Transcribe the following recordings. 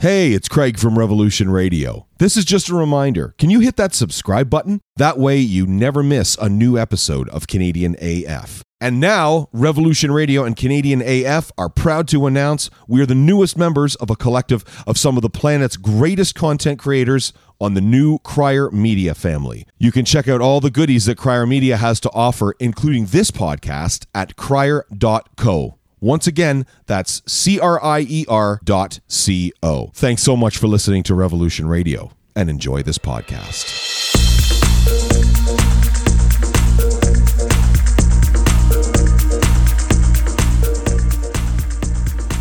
Hey, it's Craig from Revolution Radio. This is just a reminder. Can you hit that subscribe button? That way you never miss a new episode of Canadian AF. And now, Revolution Radio and Canadian AF are proud to announce we are the newest members of a collective of some of the planet's greatest content creators on the new Crier Media family. You can check out all the goodies that Crier Media has to offer, including this podcast, at crier.co. Once again, that's C R I E R dot C O. Thanks so much for listening to Revolution Radio and enjoy this podcast.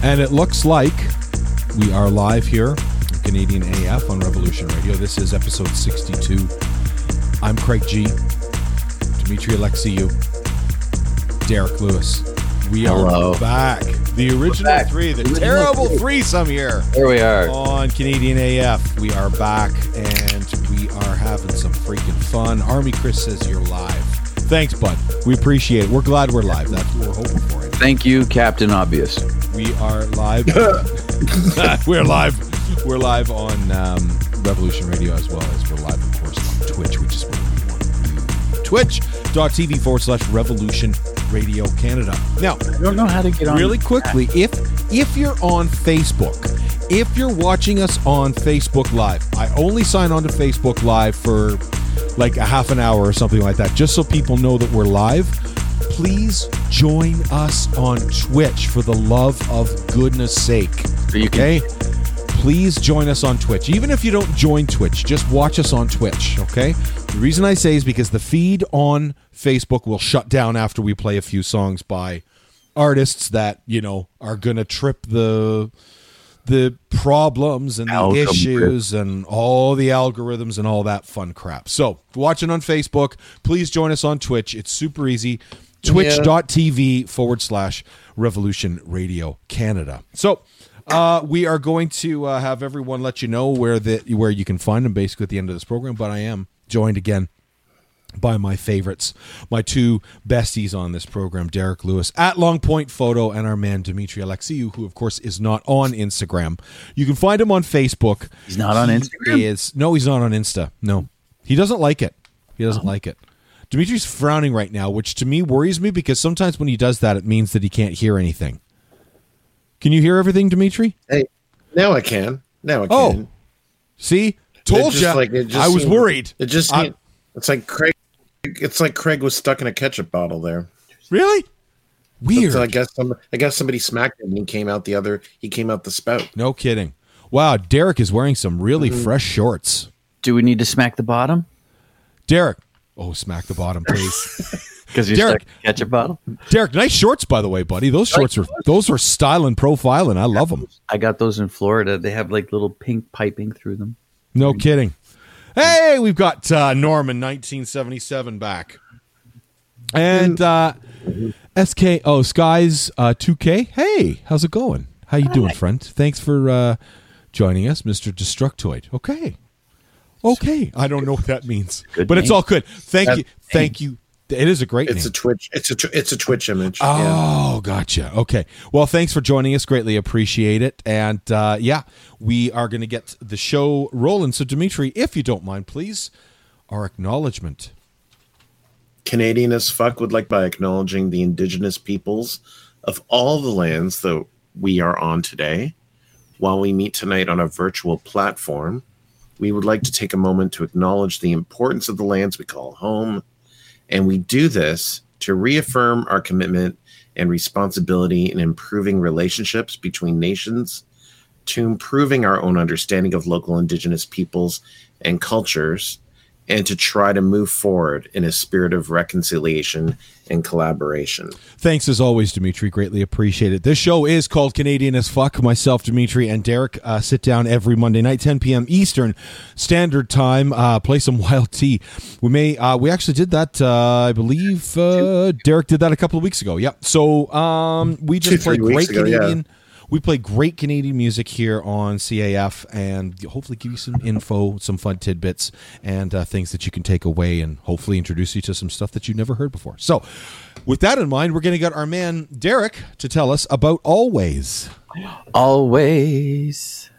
And it looks like we are live here Canadian AF on Revolution Radio. This is episode 62. I'm Craig G. Dimitri Alexiou, Derek Lewis. We Hello. are back. The original back. three, the terrible three. threesome here Here we are. on Canadian AF. We are back and we are having some freaking fun. Army Chris says you're live. Thanks, bud. We appreciate it. We're glad we're live. That's what we're hoping for. Thank you, Captain Obvious. We are live. we're live. We're live on um, Revolution Radio as well as we're live, of course, on Twitch, which is where we want to be. Twitch.tv forward slash Revolution Radio Canada. Now, I don't know how to get on. really quickly if if you're on facebook if you're watching us on facebook live i only sign on to facebook live for like a half an hour or something like that just so people know that we're live please join us on twitch for the love of goodness sake So you can- okay please join us on twitch even if you don't join twitch just watch us on twitch okay the reason i say is because the feed on facebook will shut down after we play a few songs by artists that you know are gonna trip the the problems and the Algorithm issues and all the algorithms and all that fun crap. So, if you're watching on Facebook, please join us on Twitch. It's super easy. Twitch.tv forward slash Revolution Radio Canada. So, uh, we are going to uh, have everyone let you know where the where you can find them basically at the end of this program. But I am joined again by my favorites, my two besties on this program, Derek Lewis at Long Point Photo, and our man Dimitri Alexiou, who of course is not on Instagram. You can find him on Facebook. He's not on He Instagram? Is no, he's not on Insta. No, he doesn't like it. He doesn't like it. Dimitri's frowning right now, which to me worries me because sometimes when he does that, it means that he can't hear anything. Can you hear everything, Dimitri? Hey, now I can. Now I can. Oh, can. See, told you. like- it just I was seemed- worried. It just I- it's like Craig. It's like Craig was stuck in a ketchup bottle there. really weird. So I guess some, I guess somebody smacked him and he came out the other. He came out the spout. No kidding. Wow, Derek is wearing some really Mm-hmm. fresh shorts. Do we need to smack the bottom? Derek, oh, smack the bottom, please. Because you're Derek. stuck in ketchup bottle. Derek, nice shorts, by the way, buddy. Those shorts are those are style and profiling. I love them. I got those in Florida. They have like little pink piping through them. No kidding. Hey, we've got uh, Norman, 1977, back, and uh, SK. Oh, Skies, uh, 2K. Hey, how's it going? How you doing, friend? Thanks for uh, joining us, Mister Destructoid. Okay, okay. I don't know what that means, Good but it's all good. Thank That- you, thank you. It is a great It's name. a Twitch. It's a it's a Twitch image. yeah. Oh, gotcha. Okay. Well, thanks for joining us. Greatly appreciate it. And uh, yeah, we are going to get the show rolling. So, Dimitri, if you don't mind, please, our acknowledgement. Canadian as fuck would like by acknowledging the indigenous peoples of all the lands that we are on today. While we meet tonight on a virtual platform, we would like to take a moment to acknowledge the importance of the lands we call home. And we do this to reaffirm our commitment and responsibility in improving relationships between nations, to improving our own understanding of local indigenous peoples and cultures, and to try to move forward in a spirit of reconciliation and collaboration. Thanks as always, Dimitri. Greatly appreciate it. This show is called Canadian as Fuck. Myself, Dimitri, and Derek uh, sit down every Monday night, 10 p.m. Eastern Standard Time. Uh, play some wild tea. We may. Uh, we actually did that. Uh, I believe uh, Derek did that a couple of weeks ago. Yep. So um, we just Two, play great weeks ago, yeah. We play great Canadian music here on CAF and hopefully give you some info, some fun tidbits, and uh, things that you can take away and hopefully introduce you to some stuff that you've never heard before. So, with that in mind, we're going to get our man Derek to tell us about Alvvays. Always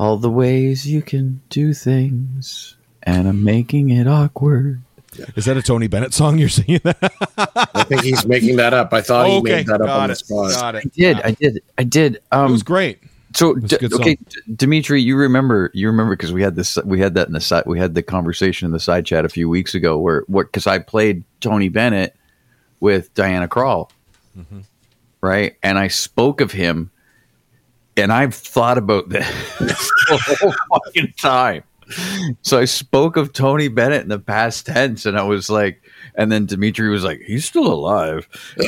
all the ways you can do things, and I'm making it awkward. Is that a Tony Bennett song you're singing? I think he's making that up. I thought he made that up on the spot. Got it. I did, I did, I did. It Um, was great. So It's a D- good okay, D- Dimitri, you remember you remember because we had this we had that in the side we had the conversation in the side chat a few weeks ago where what because I played Tony Bennett with Diana Krall, Mm-hmm. right? And I spoke of him, and I've thought about this the whole fucking time. So I spoke of Tony Bennett in the past tense, and I was like, and then Dimitri was like, "He's still alive."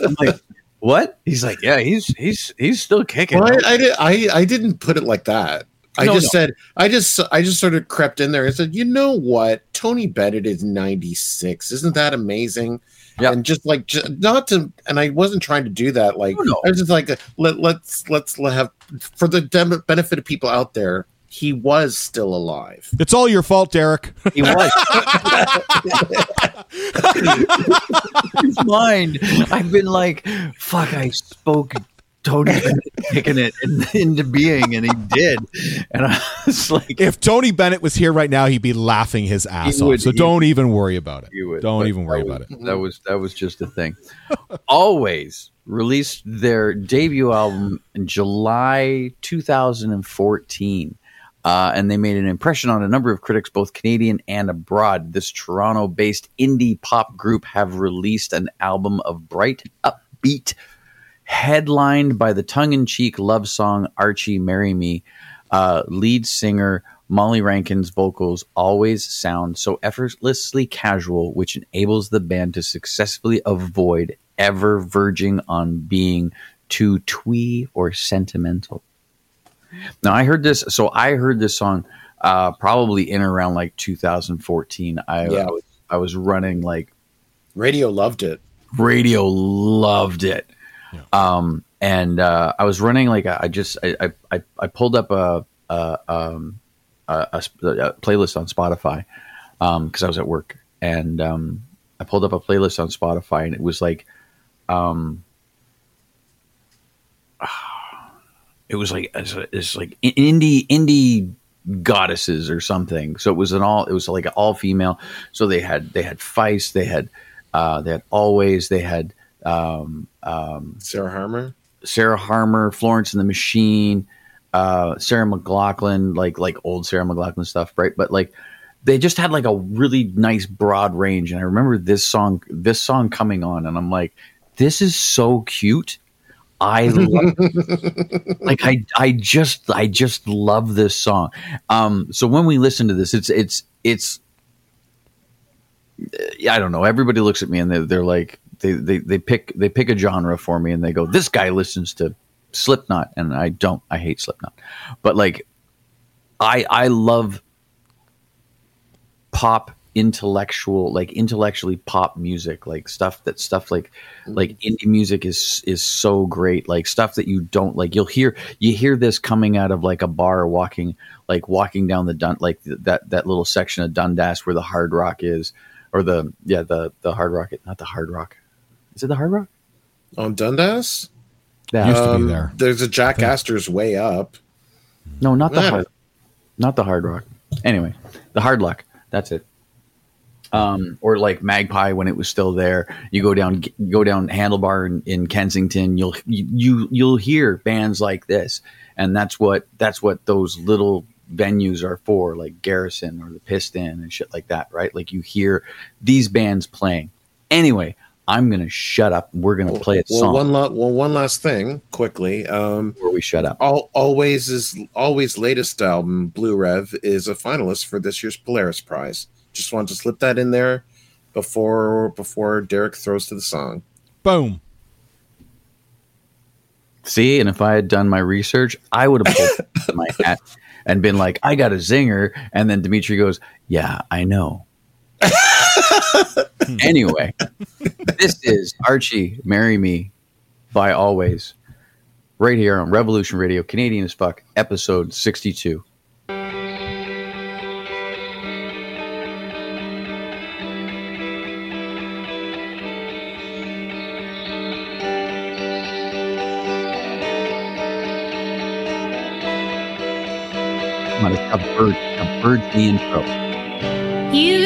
I'm like, "What?" He's like, "Yeah, he's he's he's still kicking." Well, I, I, did, I, I didn't put it like that. I No, just no. said I just I just sort of crept in there and said, you know what? Tony Bennett is 96. Isn't that amazing? Yeah. And just like ju- not to and I wasn't trying to do that like No, no. I was just like let let's let's let have for the dem- benefit of people out there, he was still alive. It's all your fault, Derek. He was. His mind. I've been like, fuck, I spoke Tony Bennett kicking it in, into being, and he did. And I was like, if Tony Bennett was here right now, he'd be laughing his ass off. would, so don't even worry about it. Would, Don't even worry about it. That was that was just a thing. Alvvays released their debut album in July 2014. Uh, and they made an impression on a number of critics, both Canadian and abroad. This Toronto based indie pop group have released an album of bright, upbeat, headlined by the tongue in cheek love song Archie Marry Me. Uh, lead singer Molly Rankin's vocals always sound so effortlessly casual, which enables the band to successfully avoid ever verging on being too twee or sentimental. Now, I heard this, so I heard this song uh, probably in around like 2014. I, Yeah. I, was, I was running like Radio loved it. radio loved it um and uh i was running like i just i i I- pulled up a a um a, a a playlist on spotify um because i was at work. And um i pulled up a playlist on spotify and it was like um it was like it's, it's like indie indie goddesses or something. So it was an all it was like an all female so they had they had feist they had uh they had Alvvays they had um um Sarah Harmer. sarah harmer florence and the machine uh sarah McLachlan like like old sarah McLachlan stuff right but like they just had like a really nice broad range and i remember this song this song coming on and i'm like this is so cute i love like I I just I just love this song. Um so when we listen to this it's it's it's I don't know. Everybody looks at me and they're, they're like they, they they pick they pick a genre for me and they go this guy listens to Slipknot and I don't. I hate Slipknot. But like I I love pop intellectual like intellectually pop music like stuff that stuff like mm-hmm. like indie music is is so great like stuff that you don't like you'll hear you hear this coming out of like a bar walking like walking down the dun like th- that that little section of Dundas where the hard rock is or the yeah the the hard rock not the hard rock is it the hard rock On Dundas? yeah Used to be Um, there. There's a Jack Astor's way up. no not the That- hard not the hard rock anyway the hard luck that's it um, or like Magpie when it was still there. You go down, go down Handlebar in, in Kensington. You'll you you- you'll hear bands like this, and that's what that's what those little venues are for, like Garrison or the Piston and shit like that, right? Like you hear these bands playing. Anyway, I'm gonna shut up. We're gonna play a well, song one la- well, one last thing, quickly. Um, before we shut up. All, Alvvays is Alvvays latest album Blue Rev is a finalist for this year's Polaris Prize. Just wanted to slip that in there before before Derek throws to the song. Boom. See, and if I had done my research, I would have pulled my hat and been like, I got a zinger. And then Dimitri goes, Yeah, I know. anyway, this is Archie, Marry Me by Alvvays, right here on Revolution Radio, Canadian as fuck, episode 62. about it. A bird, a bird the intro. You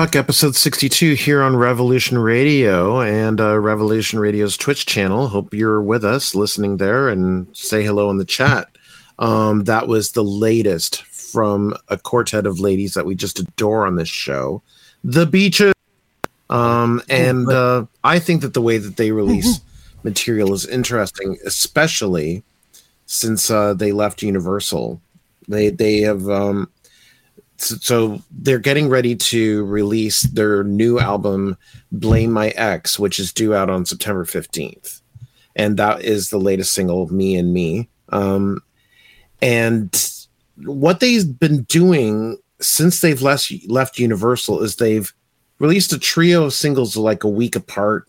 Episode 62 here on Revolution Radio and uh, Revolution Radio's Twitch channel. Hope you're with us listening there and say hello in the chat. Um, that was the latest from a quartet of ladies that we just adore on this show, The Beaches. Um, and uh, I think that the way that they release material is interesting, especially since uh, they left Universal. They they have um, so, they're getting ready to release their new album blame my ex which is due out on september 15th and that is the latest single me and me. Um, and what they've been doing since they've left, left universal is they've released a trio of singles like a week apart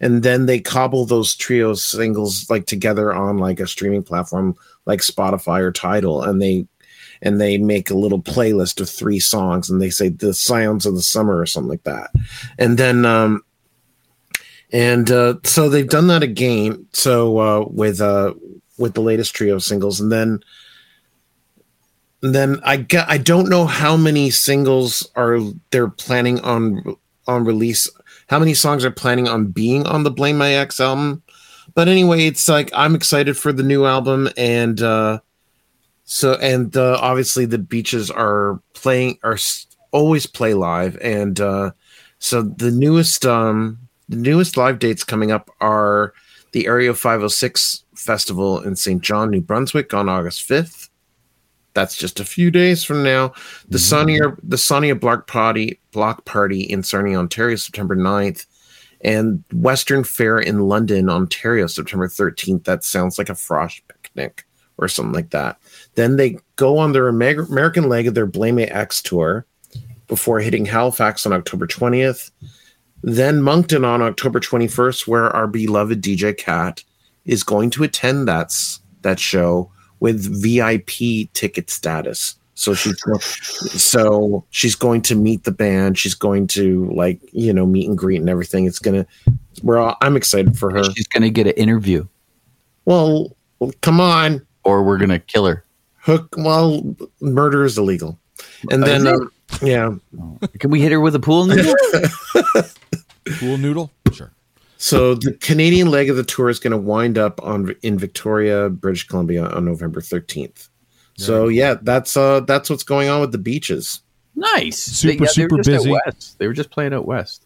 and then they cobble those trio singles like together on like a streaming platform like spotify or Tidal and they and they make a little playlist of three songs and they say the sounds of the summer or something like that. And then um and uh so they've done that again so uh with uh with the latest trio singles. And then and then i get i don't know how many singles are they're planning on on release how many songs are planning on being on the blame my ex album. But anyway it's like i'm excited for the new album and uh so and uh, obviously the beaches are playing are always play live. And uh so the newest um the newest live dates coming up are the area 506 festival in st john new brunswick on august 5th that's just a few days from now. The Sarnia the Sarnia block party block party in sarnia ontario september 9th and western fair in london ontario september 13th that sounds like a frost picnic or something like that then they go on their Amer- American leg of their Blame It X tour before hitting Halifax on October 20th. Then Moncton on October 21st, where our beloved DJ Cat is going to attend that, that show with VIP ticket status. So she's so she's going to meet the band. She's going to like you know meet and greet and everything. It's gonna. We're all, I'm excited for her. She's going to get an interview, Well, come on, or we're going to kill her. hook. Well, murder is illegal. And then is um, yeah, Can we hit her with a pool noodle? Cool noodle? Sure. So the Canadian leg of the tour is going to wind up on in Victoria, British Columbia on November 13th. So yeah, that's uh that's what's going on with the beaches. nice. Super, yeah, super were just out busy. west. They were just playing out west.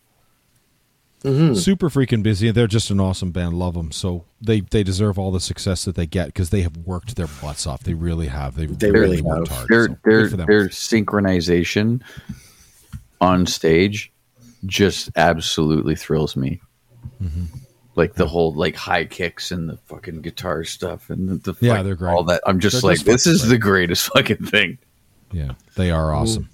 Mhm. Super freaking busy. And they're just an awesome band. Love them. So they they deserve all the success that they get because they have worked their butts off. They really have. They, They really worked have. hard. Their So their their synchronization on stage just absolutely thrills me. Mm-hmm. Like the whole like high kicks and the fucking guitar stuff and the, the Yeah, fuck- they're great. All that I'm just They're like just this is play. the greatest fucking thing. Yeah, they are awesome.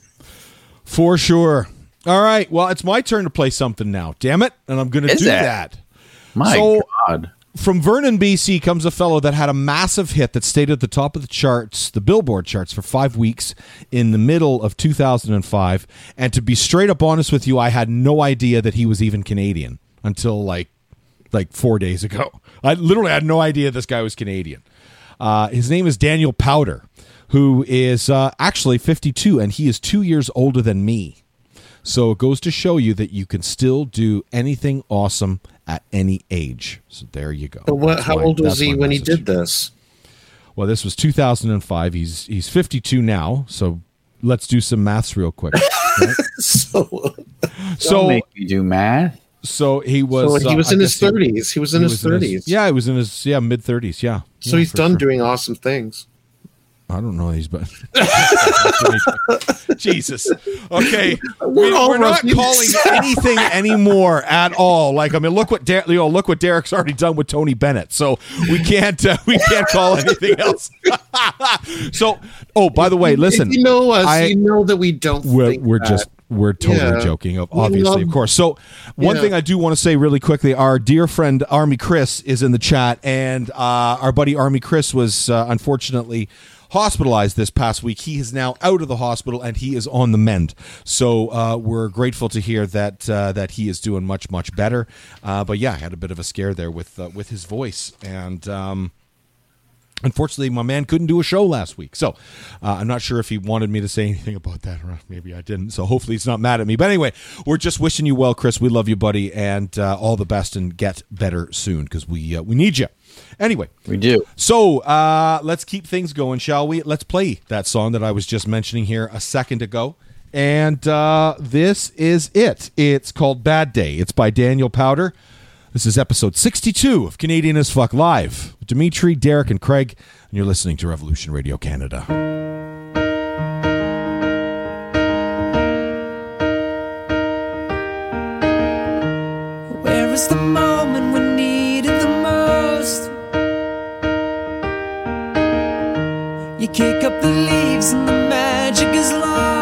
For sure. All right. Well, it's my turn to play something now. Damn it. And I'm going to do that? that. My So- God. From Vernon, BC comes a fellow that had a massive hit that stayed at the top of the charts, the Billboard charts, for five weeks in the middle of 2005. And to be straight up honest with you, I had no idea that he was even Canadian until like like four days ago. I literally had no idea this guy was Canadian. Uh, his name is Daniel Powter, who is uh, actually 52, and he is two years older than me. So it goes to show you that you can still do anything awesome at any age. So there you go. But what? How my- old was he my when he did this? Well, this was 2005. He's he's 52 now. So let's do some maths real quick. right? So, Don't so make me do math. so he was so he uh, was I in his guess he- thirties. He was in he his thirties. yeah, he was in his yeah mid 30s. Yeah. So Yeah, he's done sure. doing awesome things. I don't know. these, but Jesus. Okay, We're we're, all we're not calling this anything anymore at all. Like I mean, look what Der- you know. Look what Derek's already done with Tony Bennett. So we can't uh, we can't call anything else. so oh, by the way, listen. If you know us, I- you know that we don't. we're, think we're that. just we're totally Yeah. joking of We obviously of course so one Yeah. thing i do want to say really quickly our dear friend army chris is in the chat and uh, our buddy army chris was uh, unfortunately hospitalized this past week. He is now out of the hospital and he is on the mend. So uh, we're grateful to hear that uh, that he is doing much much better. Uh, but yeah i had a bit of a scare there with uh, with his voice. And um, Unfortunately, my man couldn't do a show last week. So uh, I'm not sure if he wanted me to say anything about that or maybe I didn't. So hopefully he's not mad at me. But anyway, we're just wishing you well, Chris. We love you, buddy, and uh, all the best and get better soon because we, uh, we need you. Anyway, we do. So uh, let's keep things going, shall we? Let's play that song that I was just mentioning here a second ago. And uh, this is it. It's called Bad Day, it's by Daniel Powter. This is episode 62 of Canadian as Fuck Live with Dimitri, Derek, and Craig, and you're listening to Revolution Radio Canada. Where is the moment we needed the most? You kick up the leaves and the magic is lost.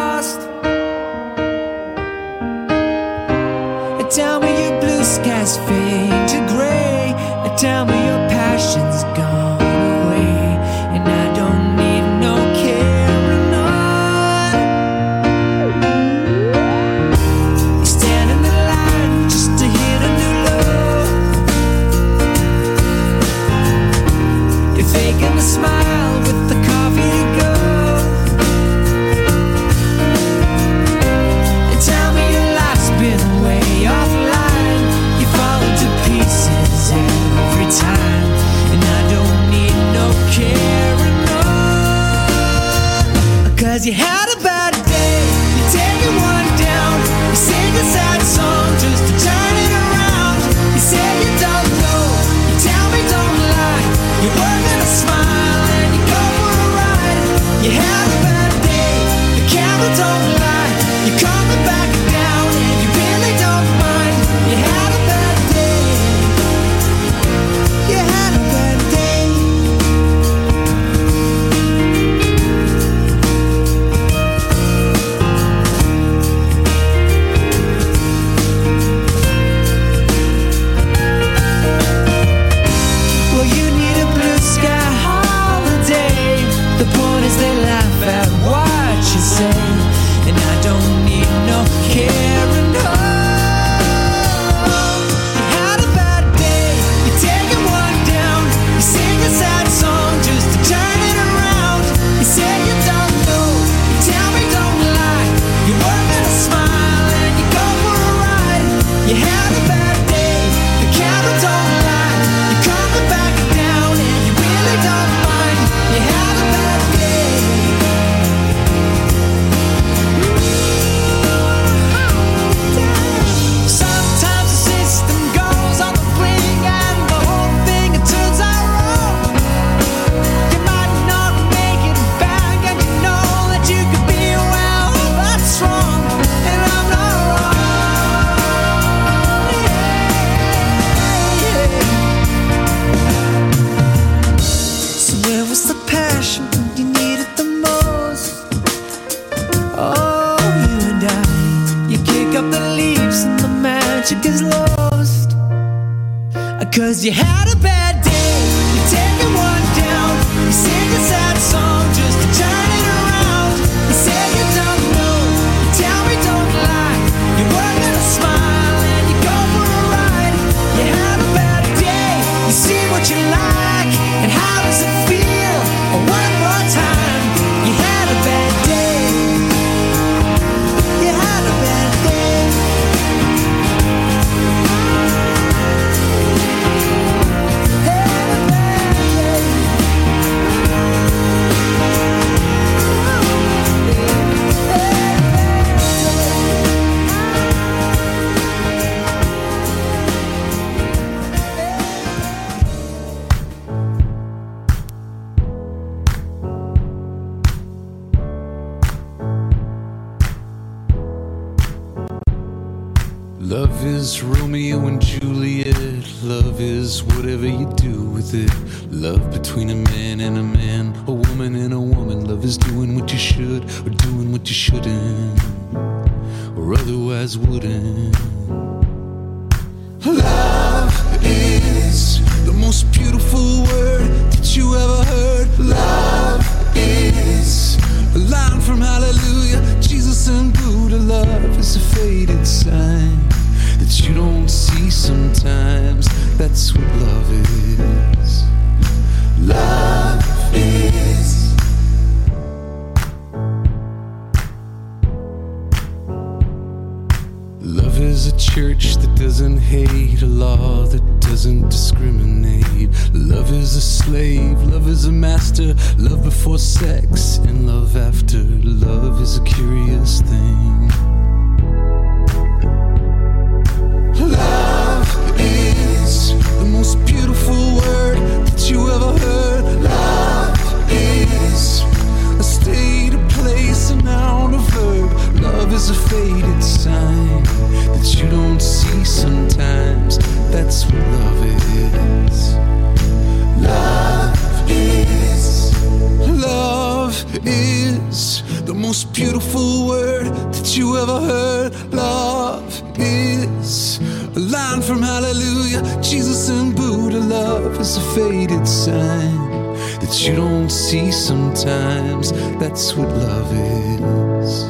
You don't see sometimes. That's what love is.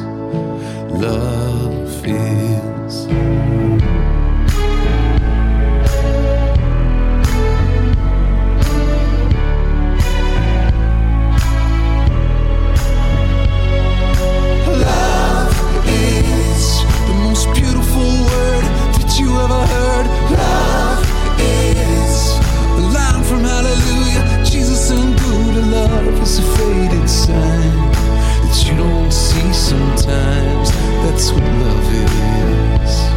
Love is. That's what love is.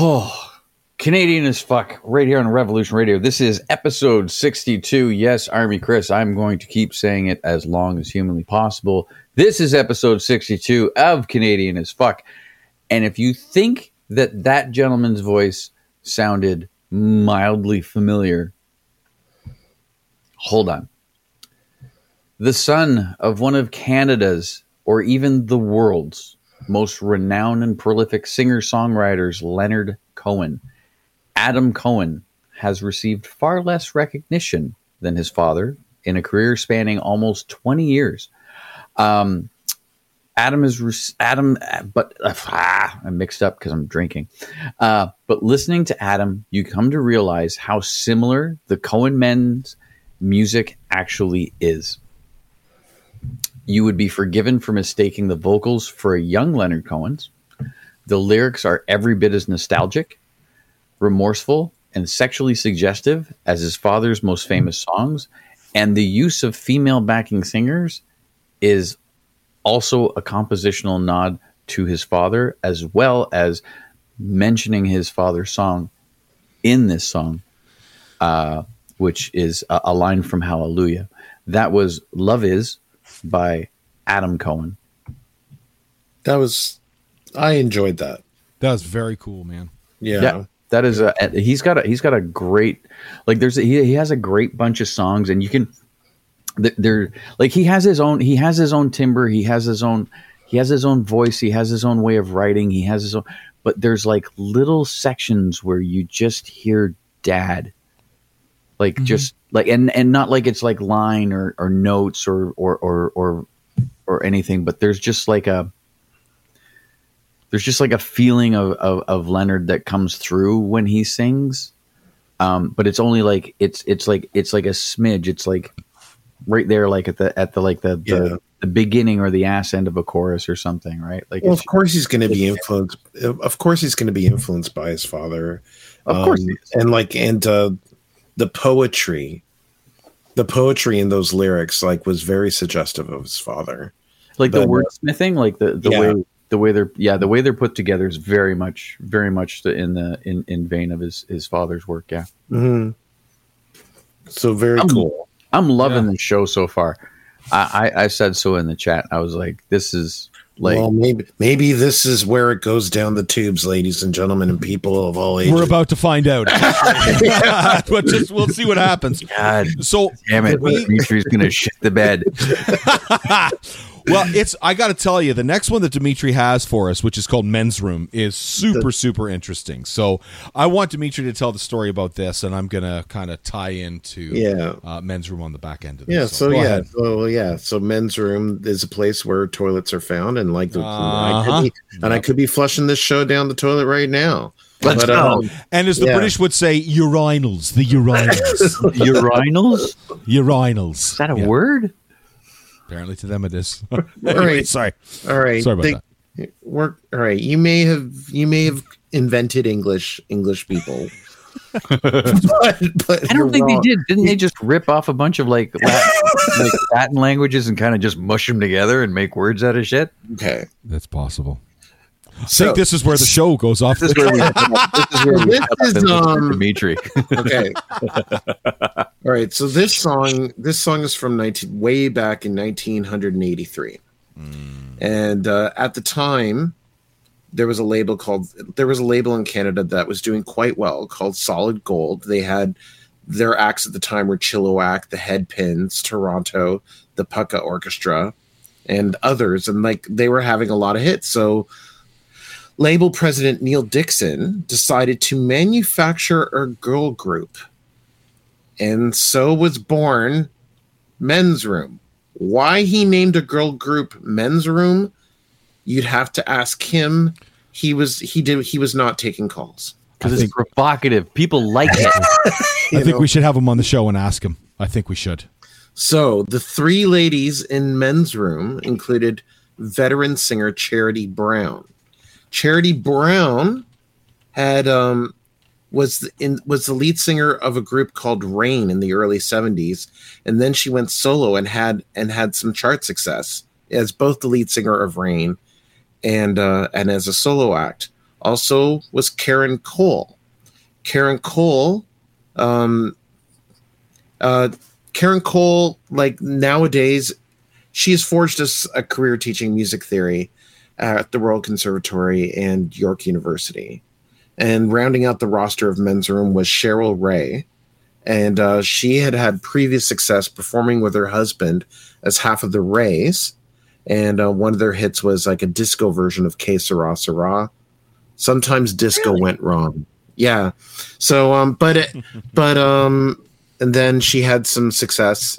Oh, Canadian as fuck, right here on Revolution Radio. This is episode 62. Yes, Army Chris, I'm going to keep saying it as long as humanly possible. This is episode 62 of Canadian as fuck. And if you think that that gentleman's voice sounded mildly familiar, hold on. The son of one of Canada's, or even the world's, most renowned and prolific singer songwriters, Leonard Cohen. Adam Cohen has received far less recognition than his father in a career spanning almost 20 years. Um, Adam is re- Adam, but uh, ah, I'm mixed up because I'm drinking. Uh, but listening to Adam, you come to realize how similar the Cohen men's music actually is you would be forgiven for mistaking the vocals for a young Leonard Cohen's. The lyrics are every bit as nostalgic, remorseful, and sexually suggestive as his father's most famous songs. And the use of female backing singers is also a compositional nod to his father, as well as mentioning his father's song in this song, uh, which is a, a line from Hallelujah. That was Love Is by Adam Cohen. That was, I enjoyed that. That was very cool, man. Yeah. Yeah, that is a he's got a he's got a great like there's a, he he has a great bunch of songs and you can th- they're like he has his own he has his own timber he has his own he has his own voice he has his own way of writing he has his own but there's like little sections where you just hear dad like just like and and not like it's like line or or notes or or or or or anything but there's just like a there's just like a feeling of, of, of Leonard that comes through when he sings. Um, but it's only like it's it's like it's like a smidge. It's like right there, like at the at the like the Yeah. the, the beginning or the ass end of a chorus or something, right? Like Well, of course he's going to be influenced. Of course he's going to be influenced by his father. Of course Um, is. and like and uh, the poetry, the poetry in those lyrics, like was very suggestive of his father. like the but, uh, wordsmithing, like the the Yeah. way the way they're yeah the way they're put together is very much very much the, in the in in vein of his his father's work. Yeah, mm-hmm. So very I'm- cool. I'm loving the show so far. I, I I said so in the chat. I was like, this is like well, maybe maybe this is where it goes down the tubes, ladies and gentlemen, and people of all ages. We're about to find out. but just we'll see what happens. God So damn it, we- Dimitri's gonna shit the bed. Well, it's I got to tell you, the next one that Dimitri has for us, which is called Men's Room, is super super interesting. So I want Dimitri to tell the story about this, and I'm gonna kind of tie into Yeah. uh, Men's Room on the back end of this. Yeah, so, go yeah, ahead. so yeah, so men's room is a place where toilets are found, and like, the, Uh-huh. could be, and I could be flushing this show down the toilet right now. Let's But, go. um, And as the Yeah. British would say, urinals, the urinals, Urinals? Urinals. Is that a Yeah, word? Apparently, to them it is. All Anyway, right, sorry. all right, Sorry about they- We're all right. You may have you may have invented English English people, but, but I don't think wrong. they did. Didn't they just rip off a bunch of like Latin, like Latin languages and kind of just mush them together and make words out of shit? Okay, That's possible. I so think this is where the show goes off. This is where we, this is where we This is, and listen to um, Dimetre. okay. All right. So this song, this song is from 19, way back in 1983, and uh, at the time, there was a label called there was a label in Canada that was doing quite well called Solid Gold. They had their acts at the time were Chilliwack, the Headpins, Toronto, the Pukka Orchestra, and others, and like they were having a lot of hits. So label president Neill Dixon decided to manufacture a girl group. And so was born Men's Room. Why he named a girl group Men's Room, you'd have to ask him. He was he did he was not taking calls. Because it's provocative. People like it. I think we should have him on the show and ask him. I think we should. So the three ladies in Men's Room included veteran singer Charity Brown. Charity Brown had um was the, in was the lead singer of a group called Rain in the early 70s and then she went solo and had and had some chart success as both the lead singer of Rain and uh and as a solo act. Also was Karen Cole. Karen Cole um uh Karen Cole, like nowadays, she has forged us a career teaching music theory at the Royal Conservatory and York University. And rounding out the roster of Men's Room was Cheryl Ray. And uh, she had had previous success performing with her husband as half of the Rays. And uh, one of their hits was like a disco version of Que Sera Sera. Sometimes disco went wrong. Yeah. So, um, but it, but um, and then she had some success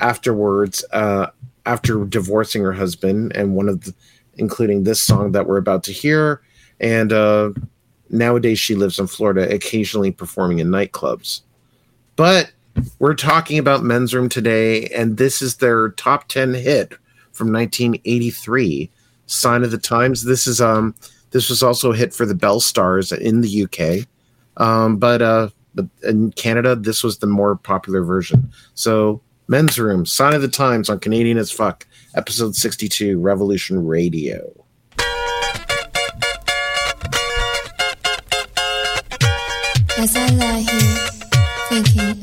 afterwards uh, after divorcing her husband and one of the, including this song that we're about to hear. And uh, nowadays she lives in florida occasionally performing in nightclubs. But we're talking about men's room today and this is their top 10 hit from 1983 sign of the times. This is um this was also a hit for the Belle Stars in the uk um, but uh, in Canada, this was the more popular version. So, Men's Room, Sign of the Times on Canadian as Fuck, episode 62, Revolution Radio. As I lie here thinking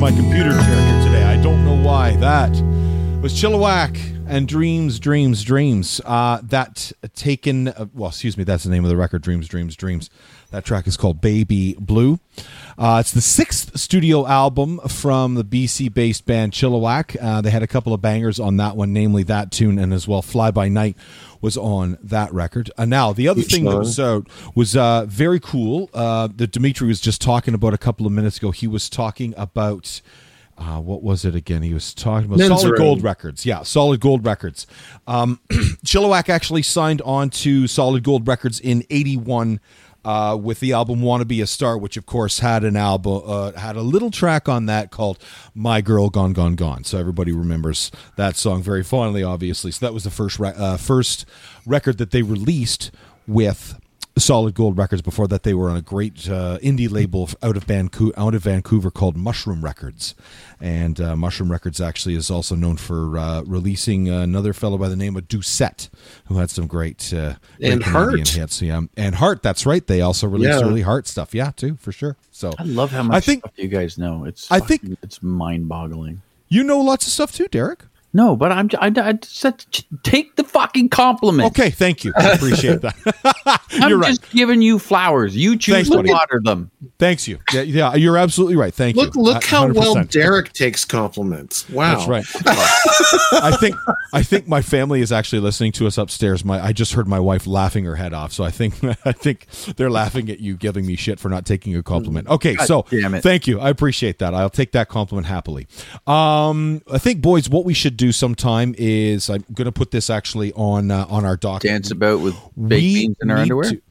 my computer chair here today. I don't know why. That was Chilliwack and Dreams, Dreams, Dreams. Uh, that taken, uh, well, excuse me, that's the name of the record, Dreams, Dreams, Dreams. That track is called Baby Blue. Uh, it's the sixth studio album from the BC based band Chilliwack. Uh, they had a couple of bangers on that one, namely that tune, and as well Fly By Night was on that record. Uh, now, the other thing that was out was uh, very cool. Uh, that Dimetre was just talking about a couple of minutes ago. He was talking about uh, what was it again? He was talking about Men's Solid. Gold Records. Yeah, Solid Gold Records. Um, Chilliwack actually signed on to Solid Gold Records in '81. Uh, with the album "Wanna Be a Star," which of course had an album, uh, had a little track on that called "My Girl Gone Gone Gone." So everybody remembers that song very fondly, obviously. So that was the first re- uh, first record that they released with Solid Gold Records. Before that, they were on a great uh, indie label out of Vancouver, out of Vancouver called Mushroom Records, and uh, Mushroom Records actually is also known for uh, releasing another fellow by the name of Doucette, who had some great, uh, great And Canadian Heart. hits. Yeah, and Heart. That's right. They also released Yeah. early Heart stuff. Yeah, too for sure. So I love how much I think stuff you guys know. It's I think- it's mind boggling. you know lots of stuff too, Derek. No, but I'm I, I just said take the fucking compliment. Okay, thank you. I appreciate that. I'm You're right. just giving you flowers. You choose Thanks, to water them. Thanks you. Yeah, yeah, you're absolutely right. Thank Look, you. look Uh, how well 100%. Derek takes compliments. Wow. That's right. I think I think my family is actually listening to us upstairs. My I just heard my wife laughing her head off, so I think I think they're laughing at you giving me shit for not taking a compliment. Okay, God so damn it. thank you. I appreciate that. I'll take that compliment happily. Um, I think boys, what we should do sometime is I'm going to put this actually on uh, on our doc. Dance about with baked We beans in our underwear. to-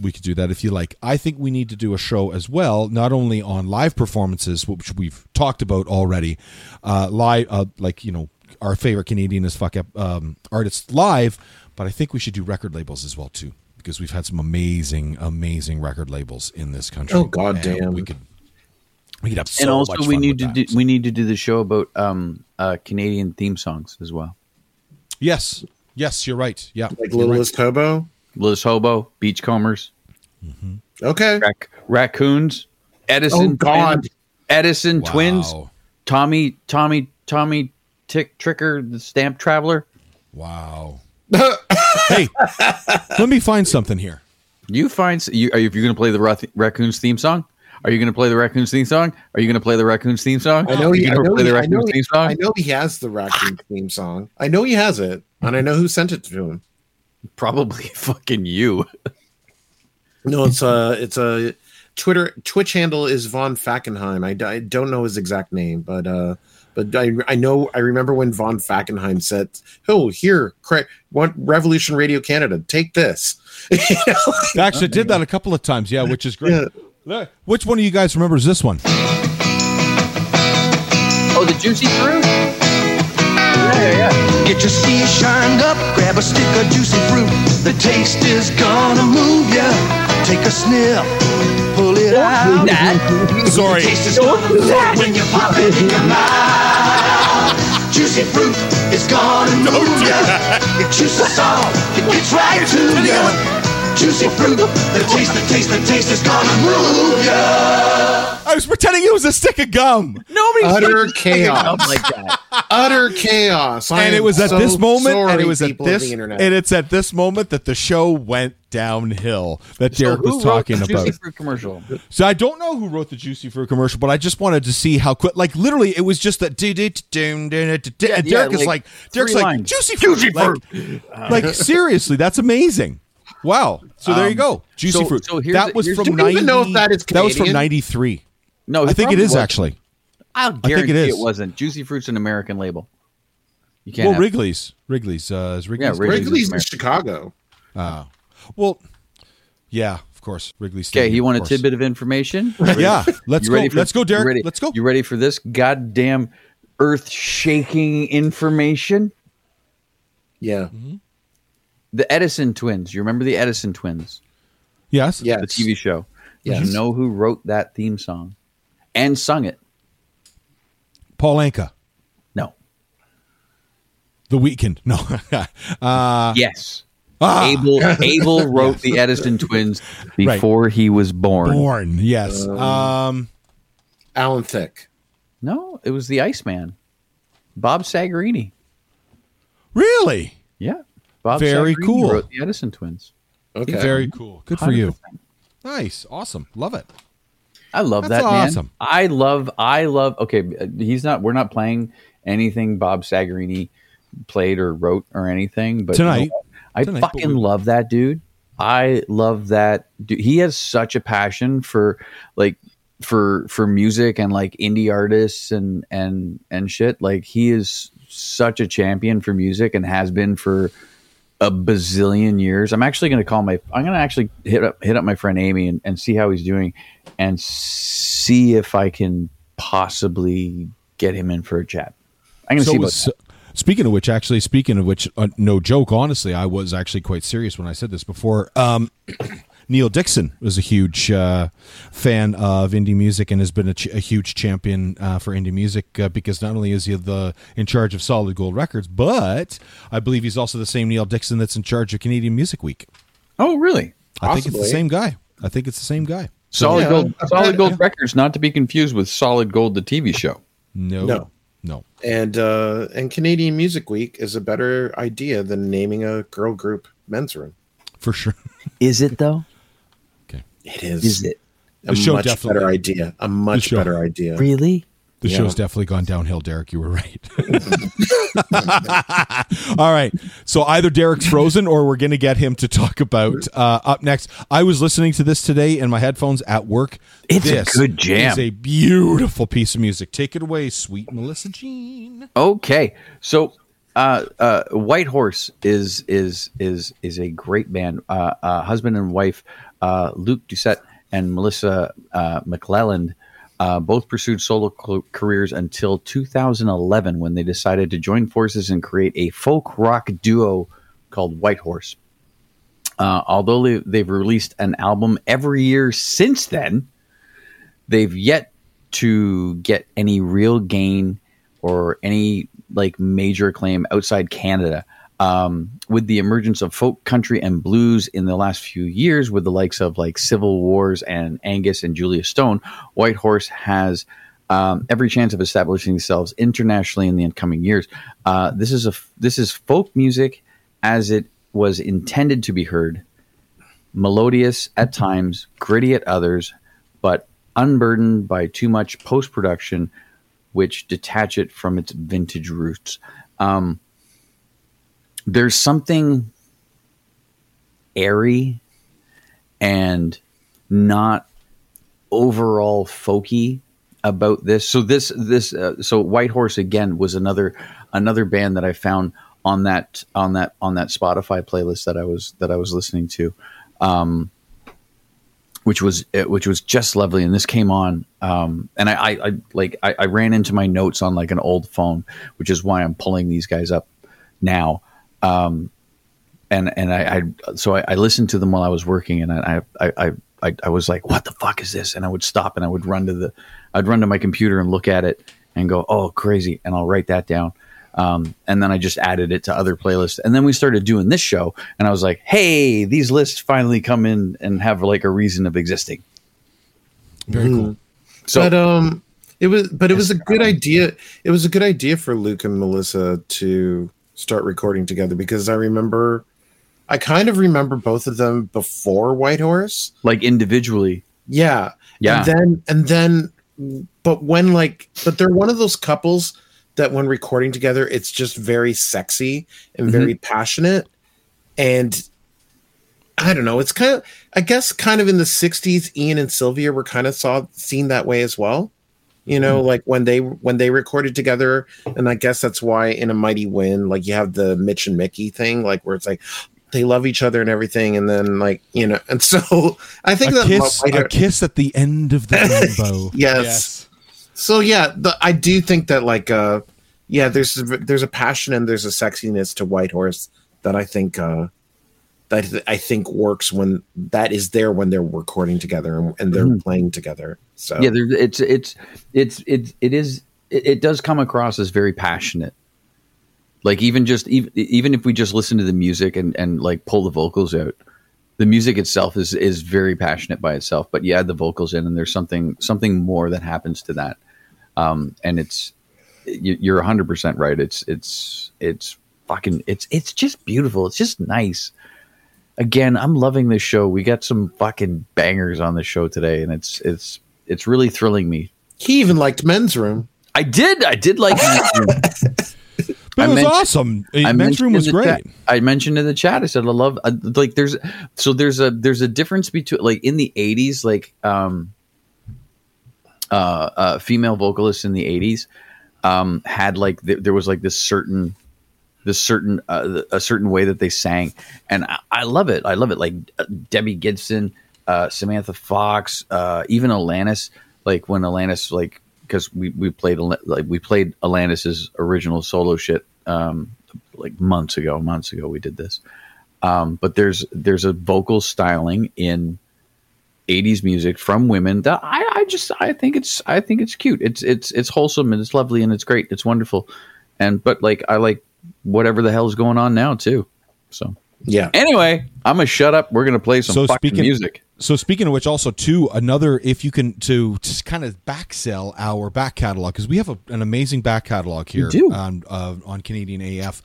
we could do that if you like. I think we need to do a show as well, not only on live performances, which we've talked about already, uh, live, uh, like you know, our favorite Canadian as fuck um, artists live, but I think we should do record labels as well too, because we've had some amazing, amazing record labels in this country. Oh, God And damn. we could. We could have so and also much we fun need to do we need to do the show about um uh Canadian theme songs as well. Yes, yes, you're right. Yeah, Like you're right. Littlest Hobo. Liz Hobo, Beachcombers, Okay. rac- raccoons, Edison Oh, God. twins, Edison Wow. twins, Tommy Tommy Tommy Tick Tricker, the stamp traveler. Wow. hey, let me find something here. You find you are you, you're going to play the raccoons theme song? Are you going to play the raccoons theme song? Are you going to play the raccoons theme song? I know Are he. you I going to know play he, the I know raccoons he, theme song. I know he has the raccoon theme song. I know he has it, and I know who sent it to him. Probably fucking you. No, it's a it's a Twitter Twitch handle is Von Fackenheim. I, I don't know his exact name, but uh, but I I know I remember when Von Fackenheim said, "Oh, here, cra- what Revolution Radio Canada, take this." You know? Actually did that a couple of times, yeah, which is great. Yeah. Look, Which one of you guys remembers this one? Oh, the juicy fruit. Yeah, yeah. Get your sea shined up, grab a stick of juicy fruit. The taste is gonna move ya. Take a sniff, pull it out. Sorry. The taste is gonna move when you pop it in your mouth. Juicy fruit is gonna move ya. It juices all, it gets right to ya. Juicy fruit, the taste, the taste, the taste is gonna move ya. I was pretending it was a stick of gum. Nobody Utter chaos. like that. Utter chaos. I and it was at so this moment, and it was at this, the internet. and it's at this moment that the show went downhill. That Derek So who was wrote talking the about. juicy fruit commercial. So I don't know who wrote the Juicy Fruit commercial, but I just wanted to see how quick. Like literally, it was just that. do- do- do- do- do- do- do- Yeah, And Derek is like like, Derek's like lines. Juicy Fruit, Juicy like, like seriously, that's amazing. Wow. So there you go, Juicy Um, so- Fruit. so here's that the- was here's from the- Do we even know if 90 that is That was from Canadian? ninety three. No, I think it probably is wasn't. actually. I'll think guarantee it it, is. wasn't. Juicy Fruit's an American label. You can't. Well, have- Wrigley's, Wrigley's, uh, is Wrigley's. Yeah, Wrigley's. Wrigley's in American. Chicago. Uh, well, yeah, of course, Wrigley's. Okay, Stadium, you want a course. tidbit of information? Yeah, let's You go. ready for- let's go, you Derek. ready- Let's go. You ready for this goddamn earth-shaking information? Yeah. The Edison twins. You remember the Edison twins? Yes. Yes. The TV show. Yes. Do you know who wrote that theme song and sung it? Paul Anka, No. The Weeknd. No. uh, yes. ah, Abel Abel wrote the Edison twins before he was born. Born. Yes. Um. Alan Thicke. No, it was the Iceman. Bob Segarini. Really. Yeah. Bob Very Segarini cool. wrote the Edison twins. Okay. Very cool. Good for you. 100%. Nice. Awesome. Love it. I love That's that man. awesome. I love I love okay, he's not we're not playing anything Bob Segarini played or wrote or anything, but you know Tonight. I Tonight, fucking we- love that dude. I love that dude. He has such a passion for like for for music and like indie artists and and and shit. Like he is such a champion for music and has been for a bazillion years. I'm actually going to call my. I'm going to actually hit up hit up my friend Amy and, and see how he's doing, and see if I can possibly get him in for a chat. I'm going to So see was, speaking of which, actually, speaking of which, uh, no joke. Honestly, I was actually quite serious when I said this before. Um, Neill Dixon was a huge uh, fan of indie music and has been a, ch- a huge champion uh, for indie music uh, because not only is he the in charge of Solid Gold Records, but I believe he's also the same Neill Dixon that's in charge of Canadian Music Week. Oh, really? I think it's the same guy. I think it's the same guy. Solid yeah, Gold. Solid Gold yeah. Records, not to be confused with Solid Gold, the TV show. No, No. no. And uh, and Canadian Music Week is a better idea than naming a girl group men's room. for sure. Is it though? It is. Is it a The show much definitely- better idea? A much better idea. really? The Yeah. show's definitely gone downhill, Derek. You were right. All right. So either Derek's frozen or we're going to get him to talk about uh, up next. I was listening to this today in my headphones at work. It's a good jam. is a beautiful piece of music. Take it away, sweet Melissa Jean. Okay, so uh, uh, Whitehorse is is is is a great band. Uh, uh, husband and wife uh, Luke Doucette and Melissa uh, McClelland uh, both pursued solo cl- careers until 2011 when they decided to join forces and create a folk rock duo called Whitehorse. Uh, although they, they've released an album every year since then, they've yet to get any real gain or any like major acclaim outside Canada. Um, with the emergence of folk country and blues in the last few years, with the likes of like Civil Wars and Angus and Julia Stone, Whitehorse has um, every chance of establishing themselves internationally in the incoming years. Uh, this is a this is folk music as it was intended to be heard, melodious at times, gritty at others, but unburdened by too much post production, which detach it from its vintage roots. Um, there's something airy and not overall folky about this. So this this uh, so Whitehorse again was another another band that I found on that on that on that Spotify playlist that I was that I was listening to. Um, which was uh, which was just lovely. And this came on, um, and I, I, I like I, I ran into my notes on like an old phone, which is why I'm pulling these guys up now. Um, and and I, I so I, I listened to them while I was working, and I I, I I I was like, what the fuck is this? And I would stop and I would run to the I'd run to my computer and look at it and go, oh crazy, and I'll write that down. Um, and then I just added it to other playlists. And then we started doing this show, and I was like, hey, these lists finally come in and have like a reason of existing. Very cool. So but um, it was but it was a good idea. It was a good idea for Luke and Melissa to start recording together because I remember, I kind of remember both of them before Whitehorse. like individually, Yeah, Yeah. And then and then, but when like, but they're one of those couples that when recording together, it's just very sexy and mm-hmm. very passionate, and I don't know. It's kind of, I guess, kind of in the '60s. Ian and Sylvia were kind of saw seen that way as well. You know, like when they when they recorded together, and I guess that's why in a Mighty Wind, like you have the Mitch and Mickey thing, like where it's like they love each other and everything, and then like you know, and so I think A that kiss, White- a kiss at the end of the rainbow. Yes. So yeah, the, I do think that like uh yeah, there's there's a passion and there's a sexiness to Whitehorse that I think uh that I think works when that is there when they're recording together and, and they're playing together. So yeah, it's it's it's it's it is it, it does come across as very passionate. Like even just even, even if we just listen to the music and and like pull the vocals out, the music itself is is very passionate by itself. But you add the vocals in, and there's something something more that happens to that. Um, and it's you, you're 100 percent right. It's it's it's fucking it's it's just beautiful. It's just nice. Again, I'm loving this show. We got some fucking bangers on the show today, and it's it's it's really thrilling me. he even liked Men's Room. I did. I did like. But I it was awesome. I Men's room was great. chat- I mentioned in the chat. I said I love I, like there's so there's a there's a difference between like in the '80s like um uh, uh female vocalists in the '80s um had like th- there was like this certain this certain uh, a certain way that they sang and I, I love it. I love it. Like uh, Debbie Gibson, uh, Samantha Fox, uh, even Alanis. Like when Alanis like because we we played like we played Alanis's original solo shit um like months ago months ago we did this. Um but there's there's a vocal styling in 80s music from women that I, I just I think it's I think it's cute. It's it's it's wholesome and it's lovely and it's great. It's wonderful. And but like I like whatever the hell's going on now too. So Yeah. anyway I'm gonna shut up. We're gonna play some So fucking speaking- music So speaking of which, also too another if you can to just kind of back sell our back catalog because we have a, an amazing back catalog here do. on uh, on Canadian AF.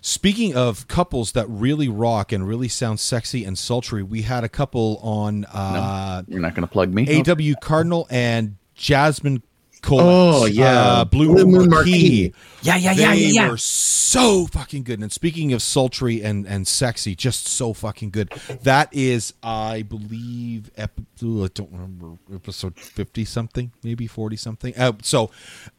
Speaking of couples that really rock and really sound sexy and sultry, we had a couple on uh, you're not gonna plug me AW Cardinal and Jasmine Cole. Oh, yeah. Blue, Blue Moon Marquee. Marquee. yeah yeah yeah They yeah, yeah. were so fucking good. And speaking of sultry and, and sexy, just so fucking good. That is, I believe, ep- I don't remember episode fifty something, maybe forty something. Uh, so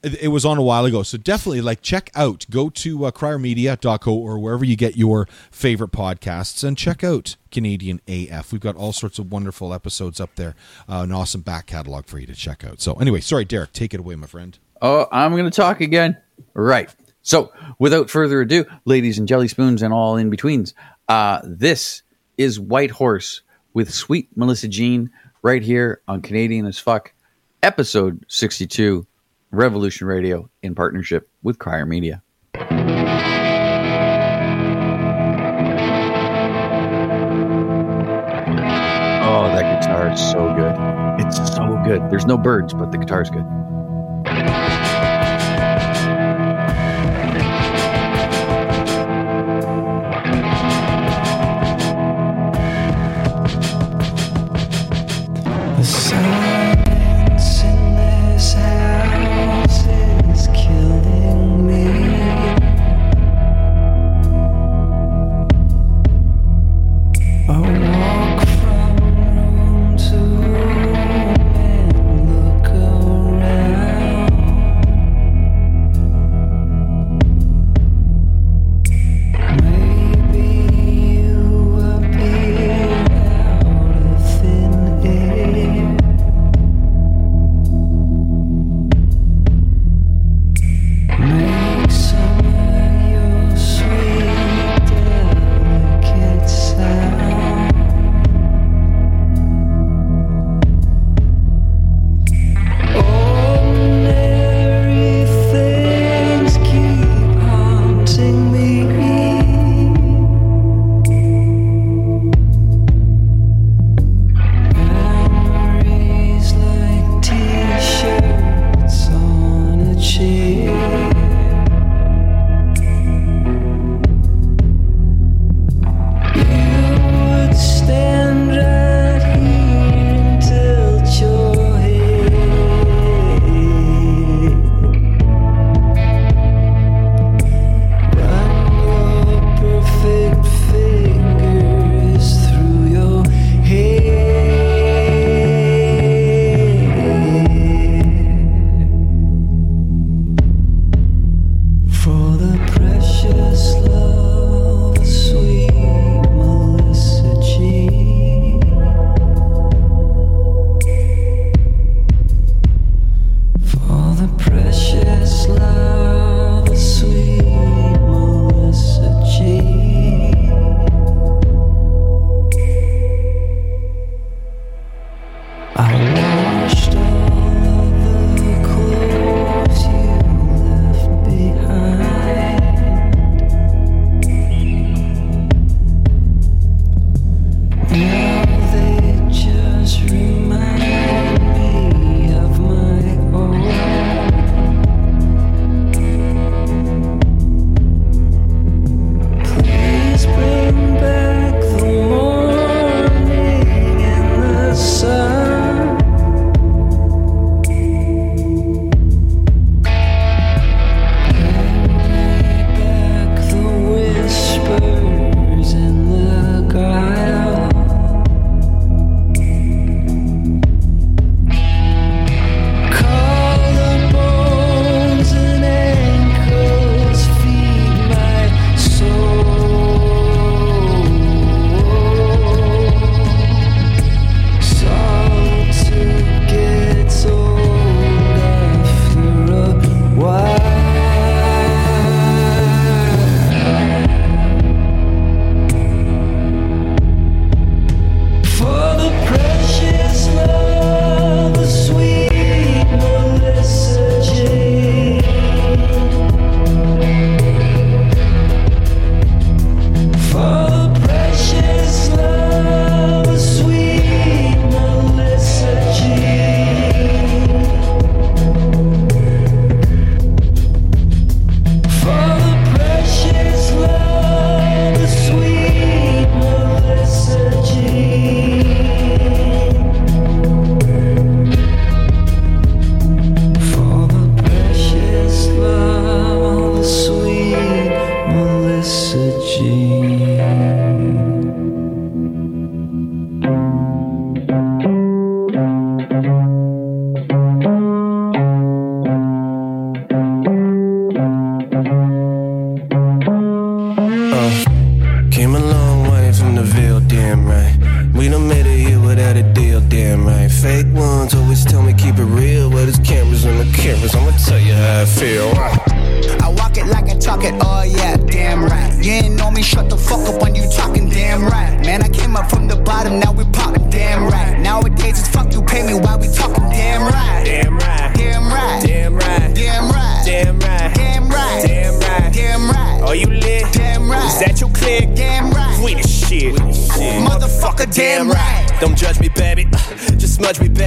it, it was on a while ago. So definitely, like, check out. Go to uh, criermedia.co or wherever you get your favorite podcasts and check out Canadian AF. We've got all sorts of wonderful episodes up there, uh, an awesome back catalog for you to check out. So, anyway, sorry, Derek, take it away, my friend. Oh, I'm going to talk again. Right. So, without further ado, ladies and jelly spoons and all in betweens, uh, this is Whitehorse with sweet Melissa Jean right here on Canadian as Fuck, episode 62, Revolution Radio in partnership with Crier Media. Guitar is so good. It's so good. There's no birds, but the guitar's good.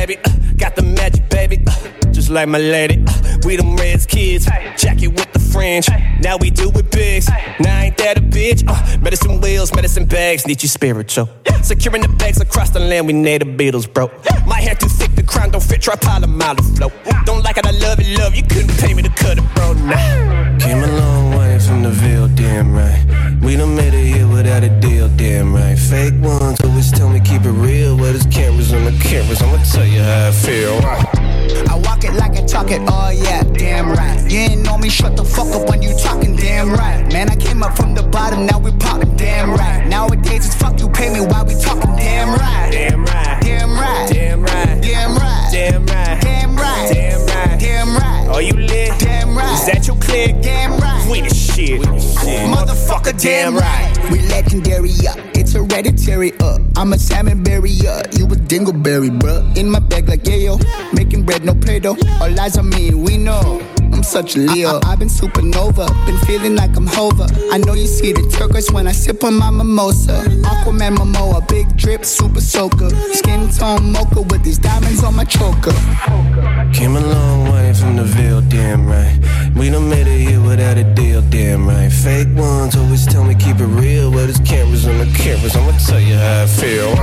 Baby. Uh, Got the magic, baby. Uh, Just like my lady. Uh, We them Reds kids. Jacket with the fringe. Now we do it big. Now ain't that a bitch? Uh, medicine wheels, medicine bags. Need you spiritual. Securing the bags across the land. We need the Beatles, bro. My hair too thick. The crown don't fit. Try pile a mile of flow. Don't like it. I love it. Love you. Couldn't pay me to cut it, bro. Nah. Came a long way from the Ville, damn right. We done made it here without a deal, damn right. Fake ones always tell me keep it real, but it's cameras on the cameras. I'ma tell you how I feel. I walk it like I talk it, oh yeah, damn right. You ain't know me, shut the fuck up when you talking, damn right. Man, I came up from the bottom, now we popping, damn right. Nowadays it's fuck you pay me while we talking, damn right. Damn right. Damn right. Damn right. Damn right. Damn right. Damn right. Damn right. Damn right. Are you lit? Damn right. Is that your click? Damn right. We the shit. Motherfucker, damn right. We legendary, uh, it's hereditary, uh. I'm a salmon berry, uh. You a dingleberry, bruh. In my bag like yayo. Making bread, no play doh. All eyes on me, we know. I'm such a Leo. I, have been supernova, been feeling like I'm Hova. I know you see the turquoise when I sip on my mimosa. Aquaman Momoa, big drip, super soaker. Skin tone mocha with these diamonds on my choker. Came a long way from the Ville, damn right. We done made it here without a deal, damn right. Fake ones always tell me keep it real, but it's cameras on the cameras. I'ma tell you how I feel.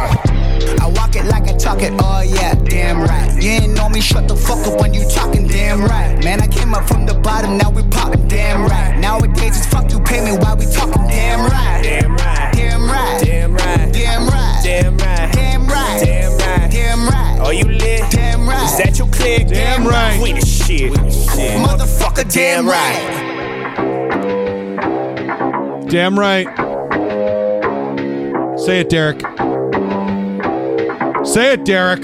I walk it like I talk it, oh yeah, damn right. You ain't know me, shut the fuck up when you talking, damn right. Man, I came up from the bottom, now we popping, damn right. Nowadays it's fuck you pay me while we talking, damn right. Damn right. Damn right. Damn right. Damn right. Damn right. Damn right. Damn right. Damn right. Are you lit? Damn right. Is that your click? Damn right. We the shit. Motherfucker, damn right. Damn right. Say it, Derek. Say it, Derek.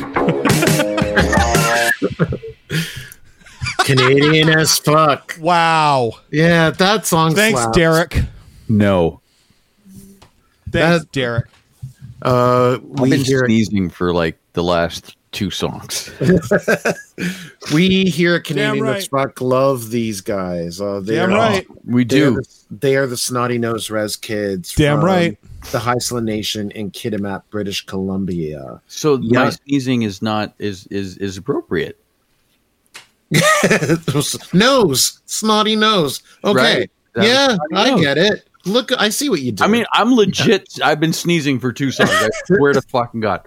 Canadian as fuck. Wow. Yeah, that song. Thanks, slaps. Derek. No. Thanks, That- Derek. Uh, I've been hear sneezing for like the last two songs. we here at Canadian Damn as fuck love these guys. Uh, they Damn are, right. We They are, do. the, they are the Snotty Nose Rez Kids. Damn from right. The Haisla Nation in Kitimat, British Columbia. So Yeah. my sneezing is not is is is appropriate. nose, snotty nose. Okay, Right. Yeah, I nose. get it. Look, I see what you do. I mean, I'm legit. I've been sneezing for two songs. I swear to fucking god,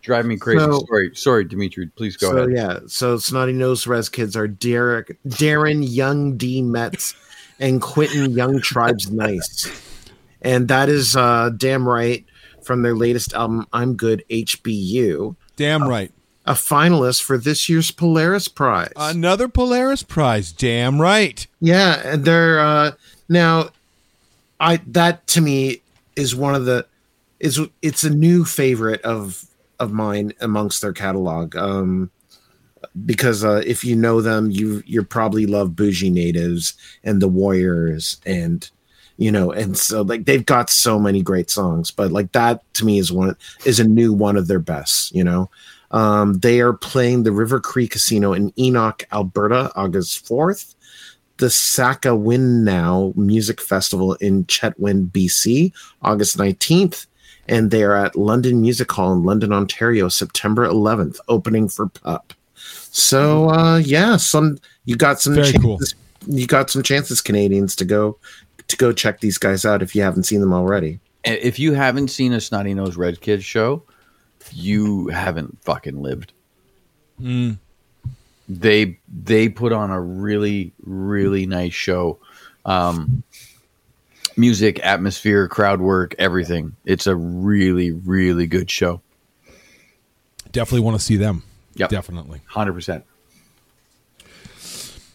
drive me crazy. So- sorry, sorry, Dimetre. Please go so ahead. yeah, so Snotty Nose Rez Kids are Derek, Darren Young D Metz, and Quinton Yung Trybez Nyce, and that is uh, damn right from their latest album I'm Good HBU, Damn right. A finalist for this year's Polaris Prize. Another Polaris Prize. Damn right. Yeah, and they're uh now I that to me is one of the is it's a new favorite of of mine amongst their catalog. Um because uh if you know them, you you probably love Boujee Natives and the Warriors and you know, and so like they've got so many great songs, but like that to me is one is a new one of their best, you know. Um, they are playing the River Cree Casino in Enoch, Alberta, August 4th the Saka Win Now Music Festival in Chetwynd, BC, August 19th. And they are at London Music Hall in London, Ontario, September 11th, opening for Pup. So uh yeah, some you got some Very chances, cool. you got some chances, Canadians, to go to go check these guys out if you haven't seen them already. If you haven't seen a Snotty Nose Rez Kid show, you haven't fucking lived. They they put on a really really nice show. Um, music, atmosphere, crowd work, everything. It's a really really good show. Definitely want to see them. Yeah, Definitely. Hundred percent.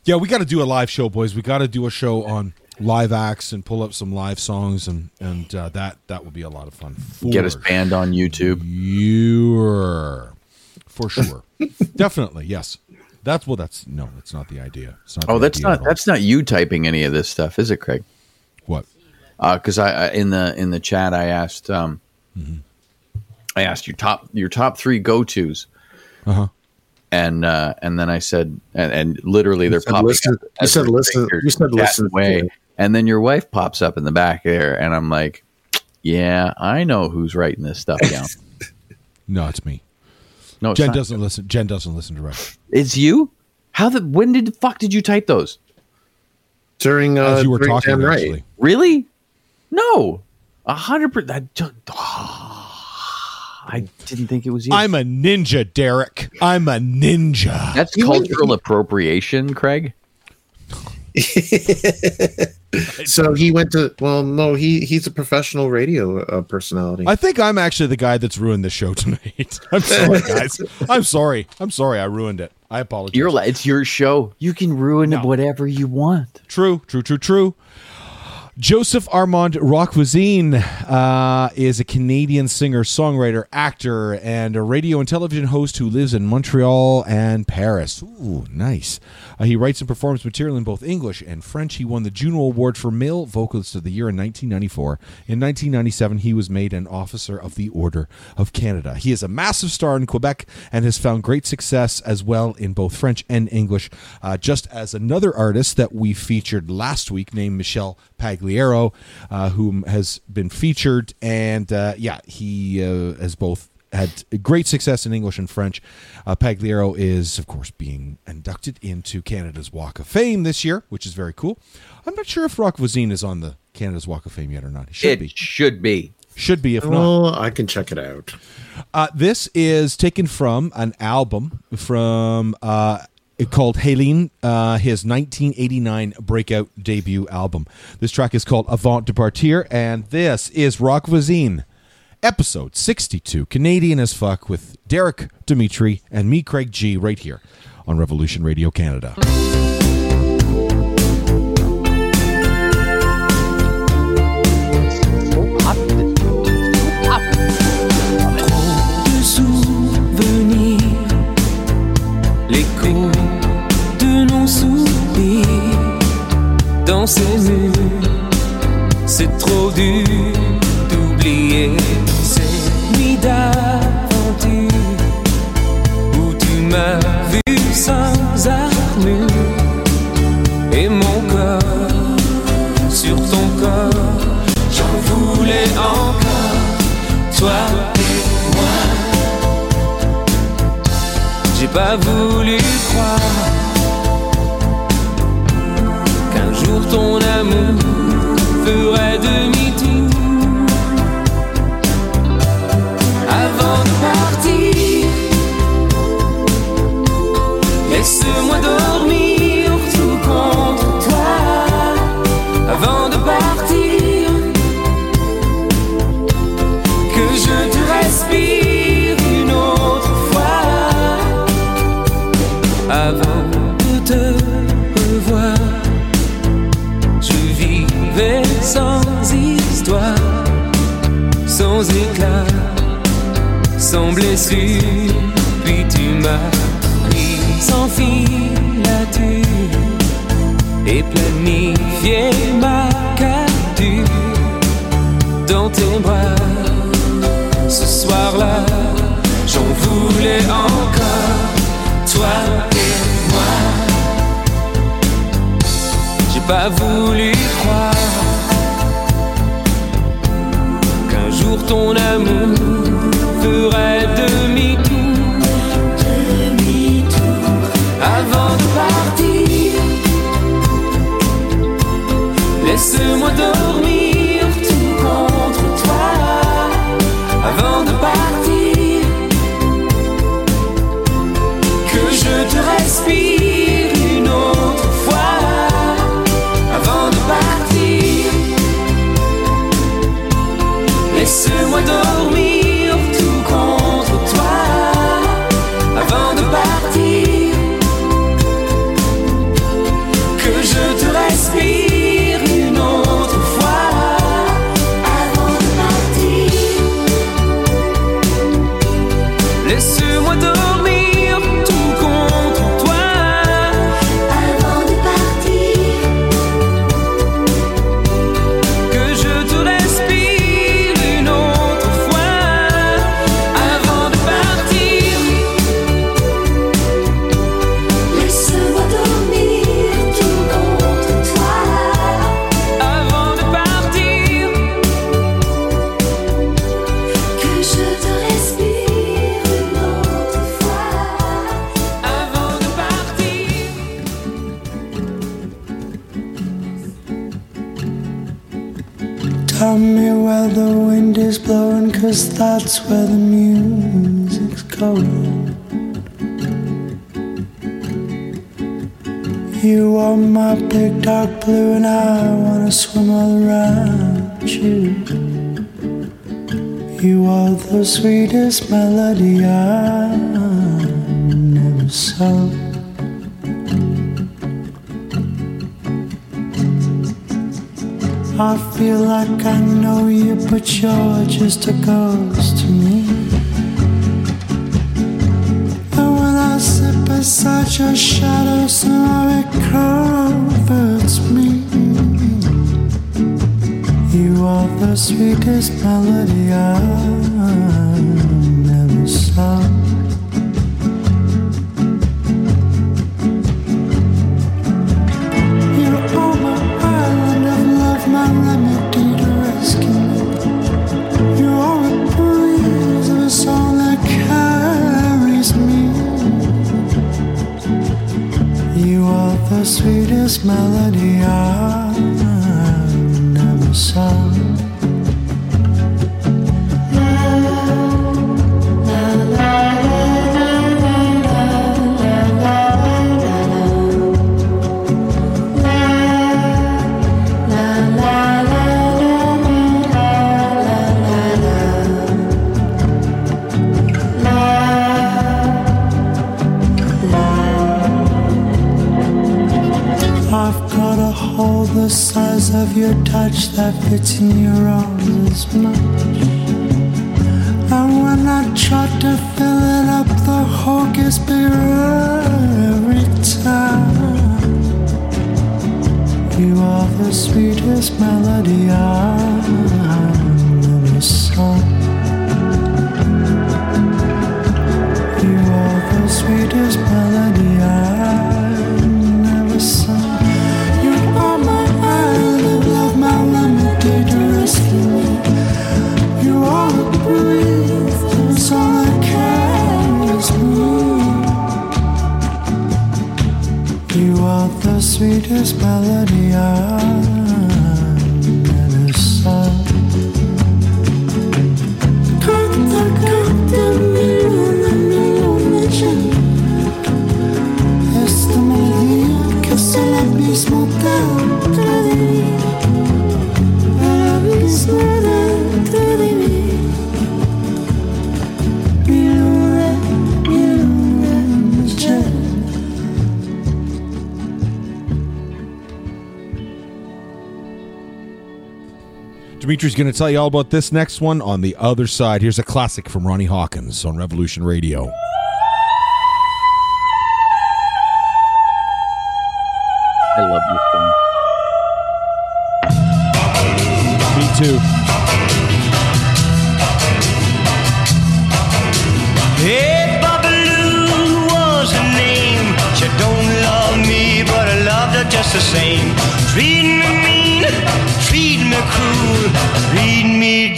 Yeah, we got to do a live show, boys. We got to do a show on live acts and pull up some live songs, and and uh, that that would be a lot of fun. Get us banned on YouTube. Sure. for sure. Definitely, yes. That's well. That's no. That's not the idea. It's not Oh, the that's idea not that's not you typing any of this stuff, is it, Craig? what. Because I, I in the in the chat I asked um, Mm-hmm. I asked your top your top three go tos, Uh huh. and uh, and then I said and, and literally they're said popping. listen- up you said listen- you said listen to away. it. And then your wife pops up in the back there, and I'm like, yeah, I know who's writing this stuff down. No, it's me. No, it's Jen not. doesn't listen. Jen doesn't listen to Rush. It's you. How the when did the fuck did you type those? During uh, As you were during talking, Damn right. actually. Really? No, a hundred percent. I didn't think it was you. I'm a ninja, Derek. I'm a ninja. That's cultural appropriation, Craig. So he went to well, no, he he's a professional radio uh, personality. I think I'm actually the guy that's ruined the show tonight. I'm sorry, guys. I'm sorry. I'm sorry. I ruined it. I apologize. You're it's your show. You can ruin No. whatever you want. True, true, true, true. Joseph Armand Roch Voisine uh, is a Canadian singer, songwriter, actor, and a radio and television host who lives in Montreal and Paris. Ooh, nice. Uh, he writes and performs material in both English and French. He won the Juno Award for Male Vocalist of the Year in 1994. In 1997, he was made an Officer of the Order of Canada. He is a massive star in Quebec and has found great success as well in both French and English. Uh, just as another artist that we featured last week named Michel Pagliaro, uh, whom has been featured, and uh, yeah, he uh, has both had great success in English and French. Uh, Pagliaro is, of course, being inducted into Canada's Walk of Fame this year, which is very cool. I'm not sure if Roch Voisine is on the Canada's Walk of Fame yet or not. He should it be. should be. Should be, if not. well, I can check it out. Uh, this is taken from an album from uh, called Helene, uh, his 1989 breakout debut album. This track is called Avant de Partir, and this is Roch Voisine, episode 62, Canadian as fuck, with Derek Dimetre and me, Craig G, right here on Revolution Radio Canada. Dans ces murs. C'est trop dur d'oublier ces nuits d'aventure où tu m'as vu sans armure et mon corps sur ton corps. J'en voulais encore, toi et moi. J'ai pas voulu croire ton amour ferait demi-tour. Sans blessure. Puis tu m'as pris sans filature et planifié ma capture dans tes bras. Ce soir-là, j'en voulais encore, toi et moi. J'ai pas voulu croire qu'un jour ton amour serait that's where the music's going. You are my big dark blue, and I wanna swim all around you. You are the sweetest melody I never saw. I feel like I know you, but you're just a ghost to me. And when I sit beside your shadow, somehow it comforts me. You are the sweetest melody I sweetest melody I never saw. Your touch that fits in your arms as much. And when I try to fill it up, the hole gets bigger every time. You are the sweetest melody I've never sung. You are the sweetest melody I've sweetest melody I've Dimetre's going to tell you all about this next one on the other side. Here's a classic from Ronnie Hawkins on Revolution Radio. I love this song. Me too.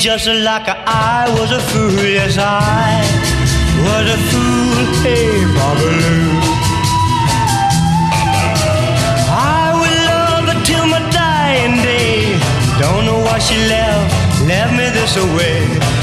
Just like I was a fool. Yes, I was a fool. Hey, Boba Lu. I will love her till my dying day. Don't know why she left, left me this away.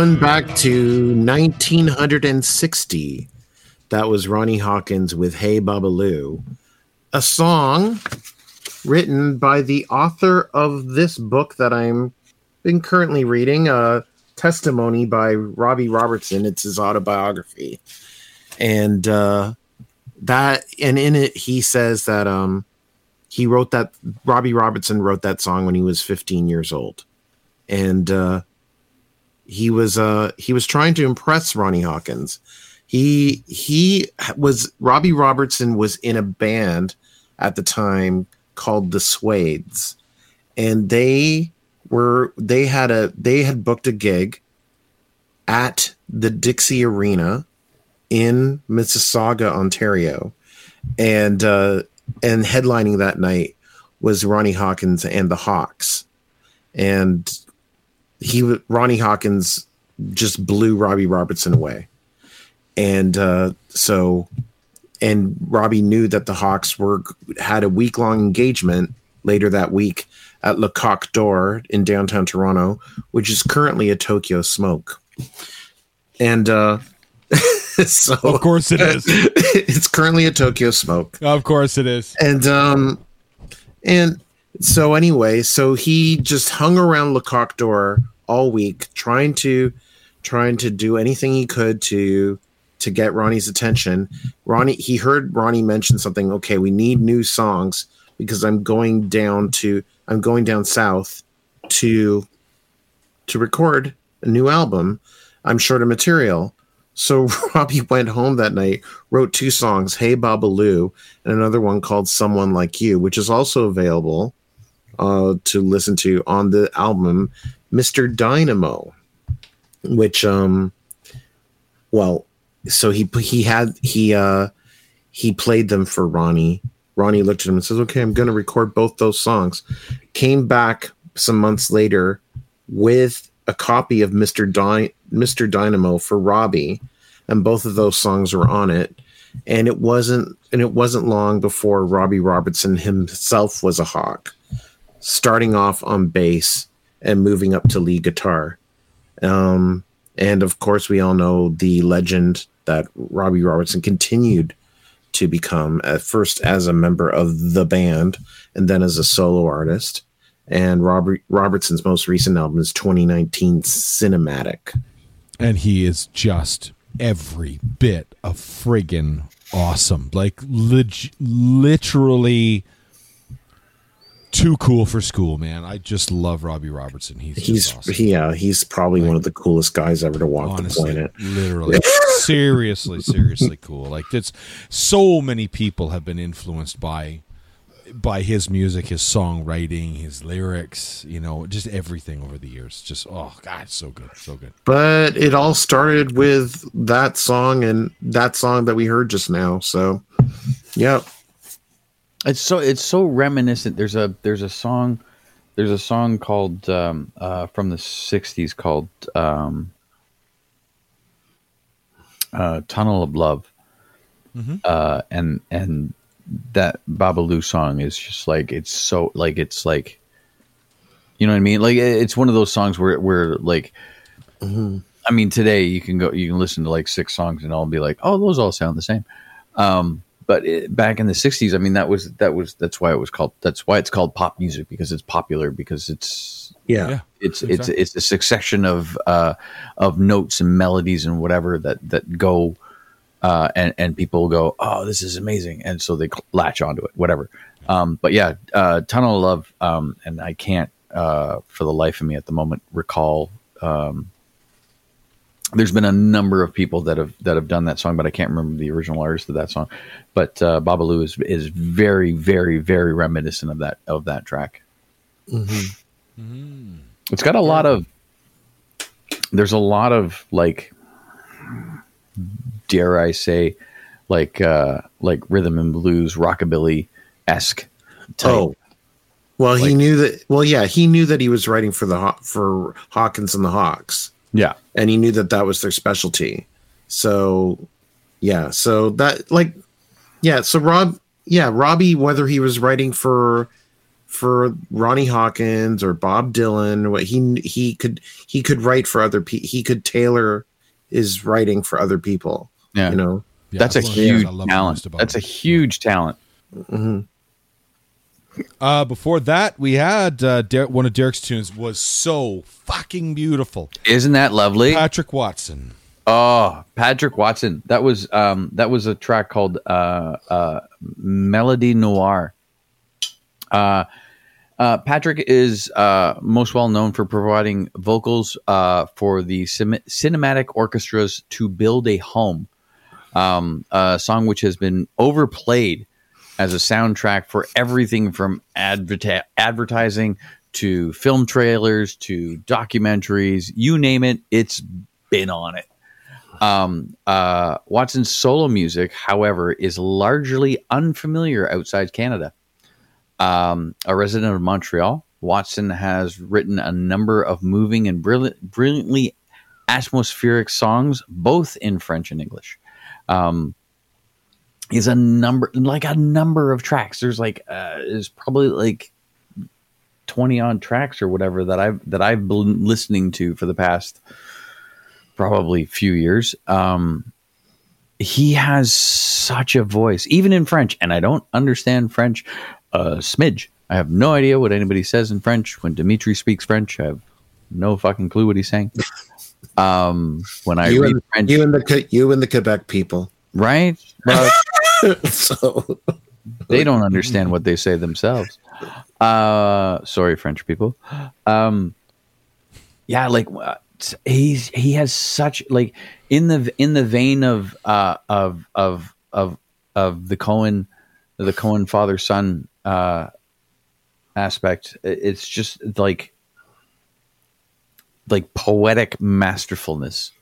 Back to 1960. That was Ronnie Hawkins with Hey Boba Lu, a song written by the author of this book that I'm been currently reading, a testimony by Robbie Robertson. It's his autobiography. And uh that and in it he says that um he wrote that Robbie Robertson wrote that song when he was 15 years old. And uh he was uh he was trying to impress Ronnie Hawkins. He he was Robbie Robertson was in a band at the time called the Suedes, and they were they had a they had booked a gig at the Dixie Arena in Mississauga, Ontario, and uh, and headlining that night was Ronnie Hawkins and the Hawks, and he Ronnie Hawkins just blew Robbie Robertson away, and uh, so and Robbie knew that the Hawks were had a week long engagement later that week at Le Coq d'Or in downtown Toronto, which is currently a Tokyo Smoke, and uh, so Of course it is. it's currently a Tokyo Smoke Of course it is. and um and so anyway so he just hung around Le Coq d'Or all week trying to trying to do anything he could to to get ronnie's attention. Ronnie he heard ronnie mention something okay we need new songs because i'm going down to i'm going down south to to record a new album. I'm short of material. So Robbie went home that night, wrote two songs, Hey Boba Lu, and another one called Someone Like You, which is also available uh, to listen to on the album Mr. Dynamo, which um well, so he he had he uh he played them for Ronnie. Ronnie looked at him and says, "Okay, I'm going to record both those songs." Came back some months later with a copy of Mr. Dy- Mr. Dynamo for Robbie, and both of those songs were on it. And it wasn't and it wasn't long before Robbie Robertson himself was a hawk, starting off on bass and moving up to lead guitar. Um, and of course, we all know the legend that Robbie Robertson continued to become at first as a member of the band and then as a solo artist. And Robert Robertson's most recent album is 2019 Cinematic. and he is just every bit of friggin' awesome. Like literally too cool for school, man. I just love Robbie Robertson. He's He's awesome. yeah, he's probably one of the coolest guys ever to walk honestly, the planet. literally, seriously, seriously cool. Like it's so many people have been influenced by by his music, his songwriting, his lyrics. You know, just everything over the years. Just oh god, so good, so good. But it all started with that song and that song that we heard just now. So, yep. It's so it's so reminiscent. There's a there's a song there's a song called um, uh, from the '60s called um, uh, "Tunnel of Love," uh, and and that Boba Lu song is just like it's so like it's like you know what I mean. Like it's one of those songs where where like. I mean, today you can go, you can listen to like six songs and all be like, oh, those all sound the same. Um, but it, back in the '60s, I mean, that was that was that's why it was called that's why it's called pop music because it's popular because it's Yeah. Yeah. it's Exactly. it's it's a succession of uh, of notes and melodies and whatever that that go uh, and and people go, oh, this is amazing, and so they cl- latch onto it, whatever. Um, but yeah, uh, Tunnel of Love, um, and I can't uh, for the life of me at the moment recall. Um, there's been a number of people that have that have done that song, but I can't remember the original artist of that song. But uh, Boba Lu is is very, very, very reminiscent of that of that track. It's got a lot of. There's a lot of like, dare I say, like uh, like rhythm and blues, rockabilly esque type. Oh, well, he knew that. Well, yeah, he knew that he was writing for the for Hawkins and the Hawks, yeah, and he knew that that was their specialty. So, yeah, so that like, yeah, so Rob, yeah, Robbie, whether he was writing for for Ronnie Hawkins or Bob Dylan, what he he could he could write for other people. He could tailor his writing for other people. yeah. You know, Yeah, That's a one of the things huge talent. That's a huge talent. Mm-hmm. Uh, before that, we had uh, Der- one of Derek's tunes was so fucking beautiful. Isn't that lovely? Patrick Watson. Oh, Patrick Watson. That was um that was a track called uh uh Melody Noir. Uh uh, Patrick is uh, most well known for providing vocals uh, for the cin- cinematic orchestras to build a home, um, a song which has been overplayed as a soundtrack for everything from adverti- advertising to film trailers to documentaries. You name it, it's been on it. Um, uh, Watson's solo music, however, is largely unfamiliar outside Canada. Um, a resident of Montreal, Watson has written a number of moving and brilliant, brilliantly atmospheric songs, both in French and English. Um, is a number like a number of tracks. There's like uh, is probably like twenty odd tracks or whatever that I've that I've been listening to for the past probably few years. Um, he has such a voice, even in French, and I don't understand French a smidge. I have no idea what anybody says in French. When Dimetre speaks French, I have no fucking clue what he's saying. Um, when I you read and French, you and the you and the Quebec people. right? Well, so they don't understand what they say themselves. Uh, sorry, French people. Um, yeah, like uh, he's he has such like in the in the vein of uh, of of of of the Cohen the Cohen father son uh, aspect. It's just like like poetic masterfulness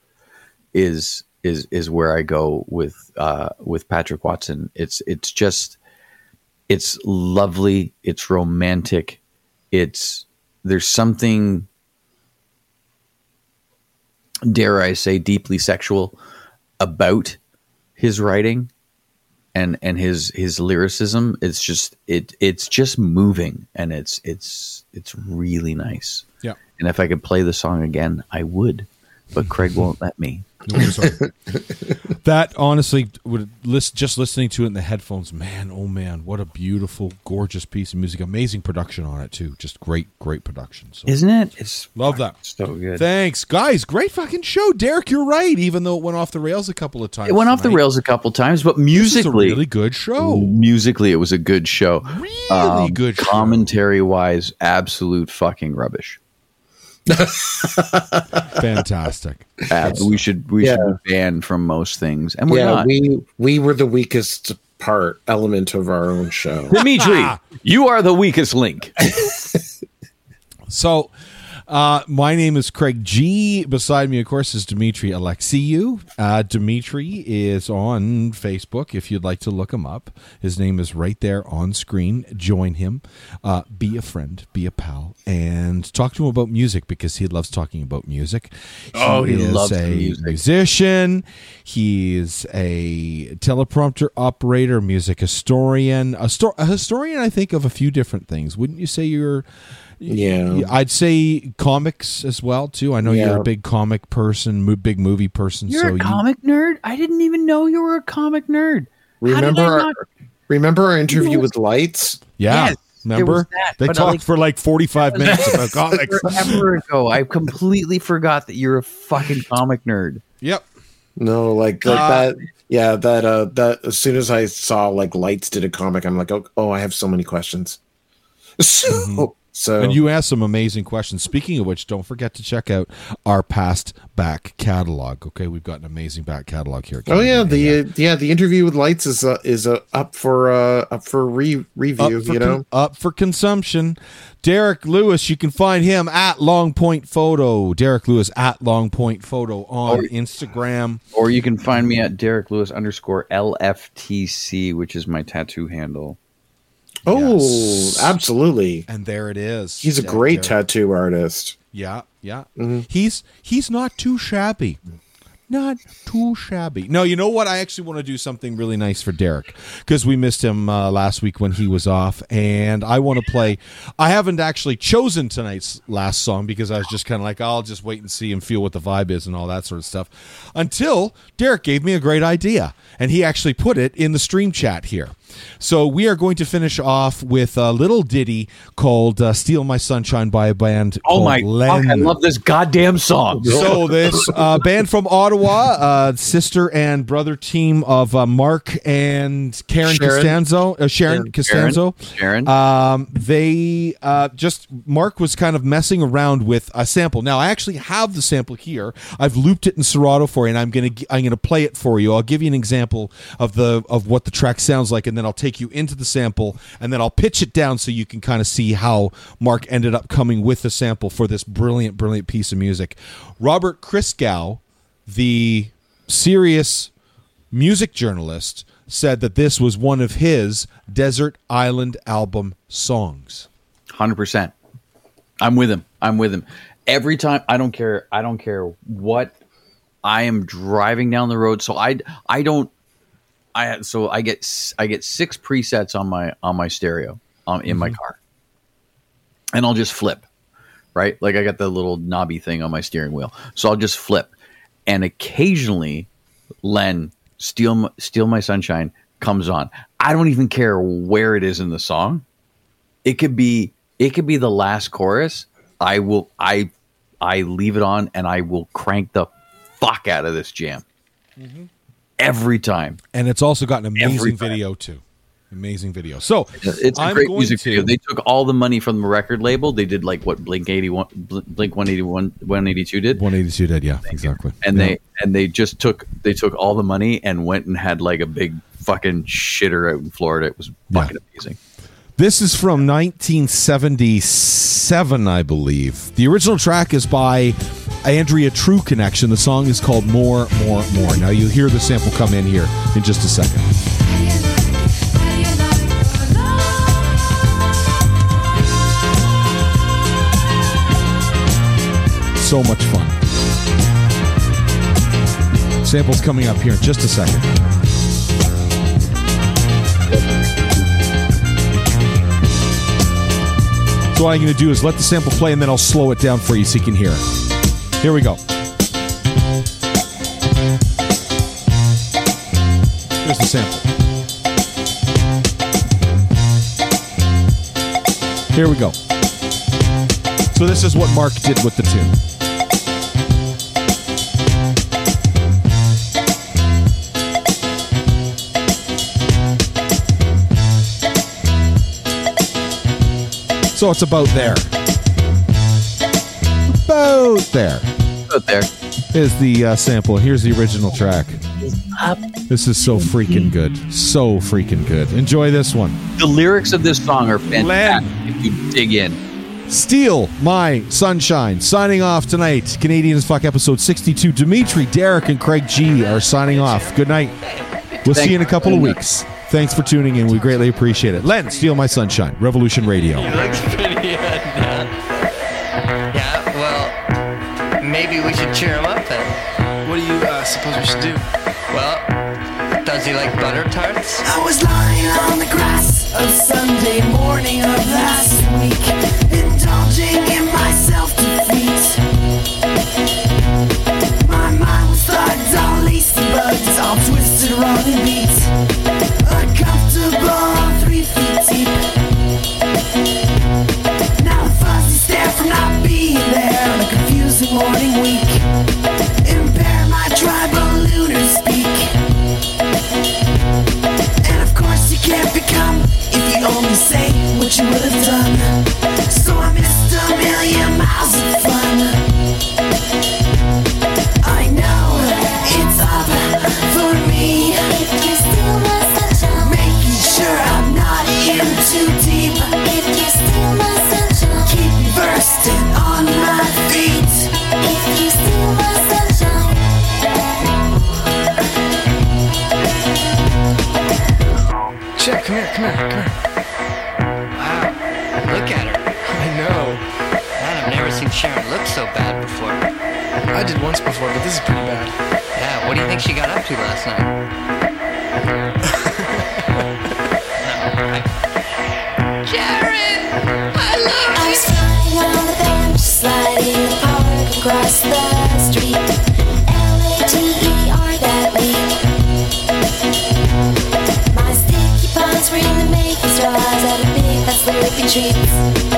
is is is where I go with uh, with Patrick Watson. It's it's just it's lovely. It's romantic. It's there's something dare I say deeply sexual about his writing and and his his lyricism. It's just it it's just moving and it's it's it's really nice. Yeah. And if I could play the song again, I would, but Craig won't let me. No, I'm sorry. that honestly would list just listening to it in the headphones man oh man what a beautiful gorgeous piece of music amazing production on it too just great great production so Isn't it? It's love that so good. thanks guys great fucking show derek you're right even though it went off the rails a couple of times It went off the rails a couple times, but this is a musically, really good show musically, it was a good show. really um, good commentary wise, absolute fucking rubbish. fantastic Uh, we should we Yeah. should be banned from most things, and we're yeah, not. we we were the weakest part element of our own show. Dimetre, you are the weakest link. So, uh, my name is Craig G. Beside me, of course, is Dimetre Alexiou. Uh, Dimetre is on Facebook if you'd like to look him up. His name is right there on screen. Join him. Uh, be a friend, be a pal, and talk to him about music because he loves talking about music. Oh, he is loves a music. musician. He's a teleprompter operator, music historian, a, sto- a historian. I think of a few different things. Wouldn't you say you're? Yeah. I'd say comics as well too. I know you're a big comic person, mo- big movie person. You're so a you- comic nerd. I didn't even know you were a comic nerd. Remember I our, not- remember our interview with Lights? yeah, Yes, remember that, they talked like- for like 45 minutes about comics. Forever ago, I completely forgot that you're a fucking comic nerd. Yep. No, like like Uh, that. Yeah, that uh that as soon as I saw like Lights did a comic, I'm like, oh, oh I have so many questions. So so And you asked some amazing questions. Speaking of which, don't forget to check out our past back catalog. Okay, we've got an amazing back catalog here. Oh yeah, the uh, yeah the interview with Lights is uh, is uh, up for uh up for re review. up for You know, con- up for consumption. Derek Lewis, you can find him at Long Point Photo. Derek Lewis at Long Point Photo on Or- Instagram. Or you can find me at Derek Lewis underscore LFTC, which is my tattoo handle. Oh, Yes. absolutely. And there it is. He's a great tattoo artist. Yeah, yeah. Mm-hmm. He's he's not too shabby. Not too shabby. No, you know what? I actually want to do something really nice for Derek because we missed him uh, last week when he was off, and I want to play. I haven't actually chosen tonight's last song because I was just kind of like, I'll just wait and see and feel what the vibe is and all that sort of stuff. Until Derek gave me a great idea, and he actually put it in the stream chat here. So we are going to finish off with a little ditty called uh, "Steal My Sunshine" by a band. Oh my Len. I love this goddamn song. So this uh, band from Ottawa, uh, sister and brother team of uh, Mark and Karen Sharon. Costanzo, uh, Sharon Sharon. Costanzo. Sharon. Um, they uh, just Mark was kind of messing around with a sample. Now I actually have the sample here. I've looped it in Serato for you, and I'm gonna I'm gonna play it for you. I'll give you an example of the of what the track sounds like, and then I'll take you into the sample, and then I'll pitch it down so you can kind of see how Mark ended up coming with the sample for this brilliant, brilliant piece of music. Robert Christgau, the serious music journalist, said that this was one of his Desert Island album songs. Hundred percent. I'm with him. I'm with him. Every time I don't care. I don't care what I am driving down the road. So I I don't. I so I get I get six presets on my on my stereo um, in my car, and I'll just flip. Right, like I got the little knobby thing on my steering wheel, so I'll just flip, and occasionally, Len steal steal my sunshine comes on. I don't even care where it is in the song. It could be it could be the last chorus. I will i i leave it on and i will crank the fuck out of this jam. Mm-hmm. Every time. And it's also got an amazing video too. Amazing video. So it's a I'm great music to- video they took all the money from the record label they did like what blink 81 blink 181 182 did 182 did, yeah, exactly. and Yeah. they and they just took they took all the money and went and had like a big fucking shitter out in florida it was fucking amazing This is from 1977, I believe. The original track is by Andrea True Connection. The song is called More, More, More. Now you hear the sample come in here in just a second. So much fun. Sample's coming up here in just a second. So what I'm going to do is let the sample play and then I'll slow it down for you so you can hear it. Here we go. Here's the sample. Here we go. So this is what Mark did with the tune. So it's about there. About there. About there. Is the uh, sample. Here's the original track. This is so freaking good. So freaking good. Enjoy this one. the lyrics of this song are fantastic if you dig in Steal My Sunshine. Signing off tonight. Canadians Fuck episode 62. Dimetre, Derek, and Craig G are signing off. Good night. We'll see you in a couple of weeks. Thanks for tuning in. We greatly appreciate it. Len, Steal My Sunshine. Revolution Radio. looks pretty good. yeah, well, maybe we should cheer him up then. What do you uh, suppose we should do? Well, does he like butter tarts? I was lying on the grass of Sunday morning of last week, indulging in my self-defeat. My mind was thugged, all lacy bugs, all twisted, wrong and beat. You would have done. I did once before, but this is pretty bad. Yeah, what do you think she got up to last night? Jared, I love I was flying on the bench, sliding the park across the street. L-A-T-E-R that week. My sticky palms were in the making straws at a big fat slurpy treats.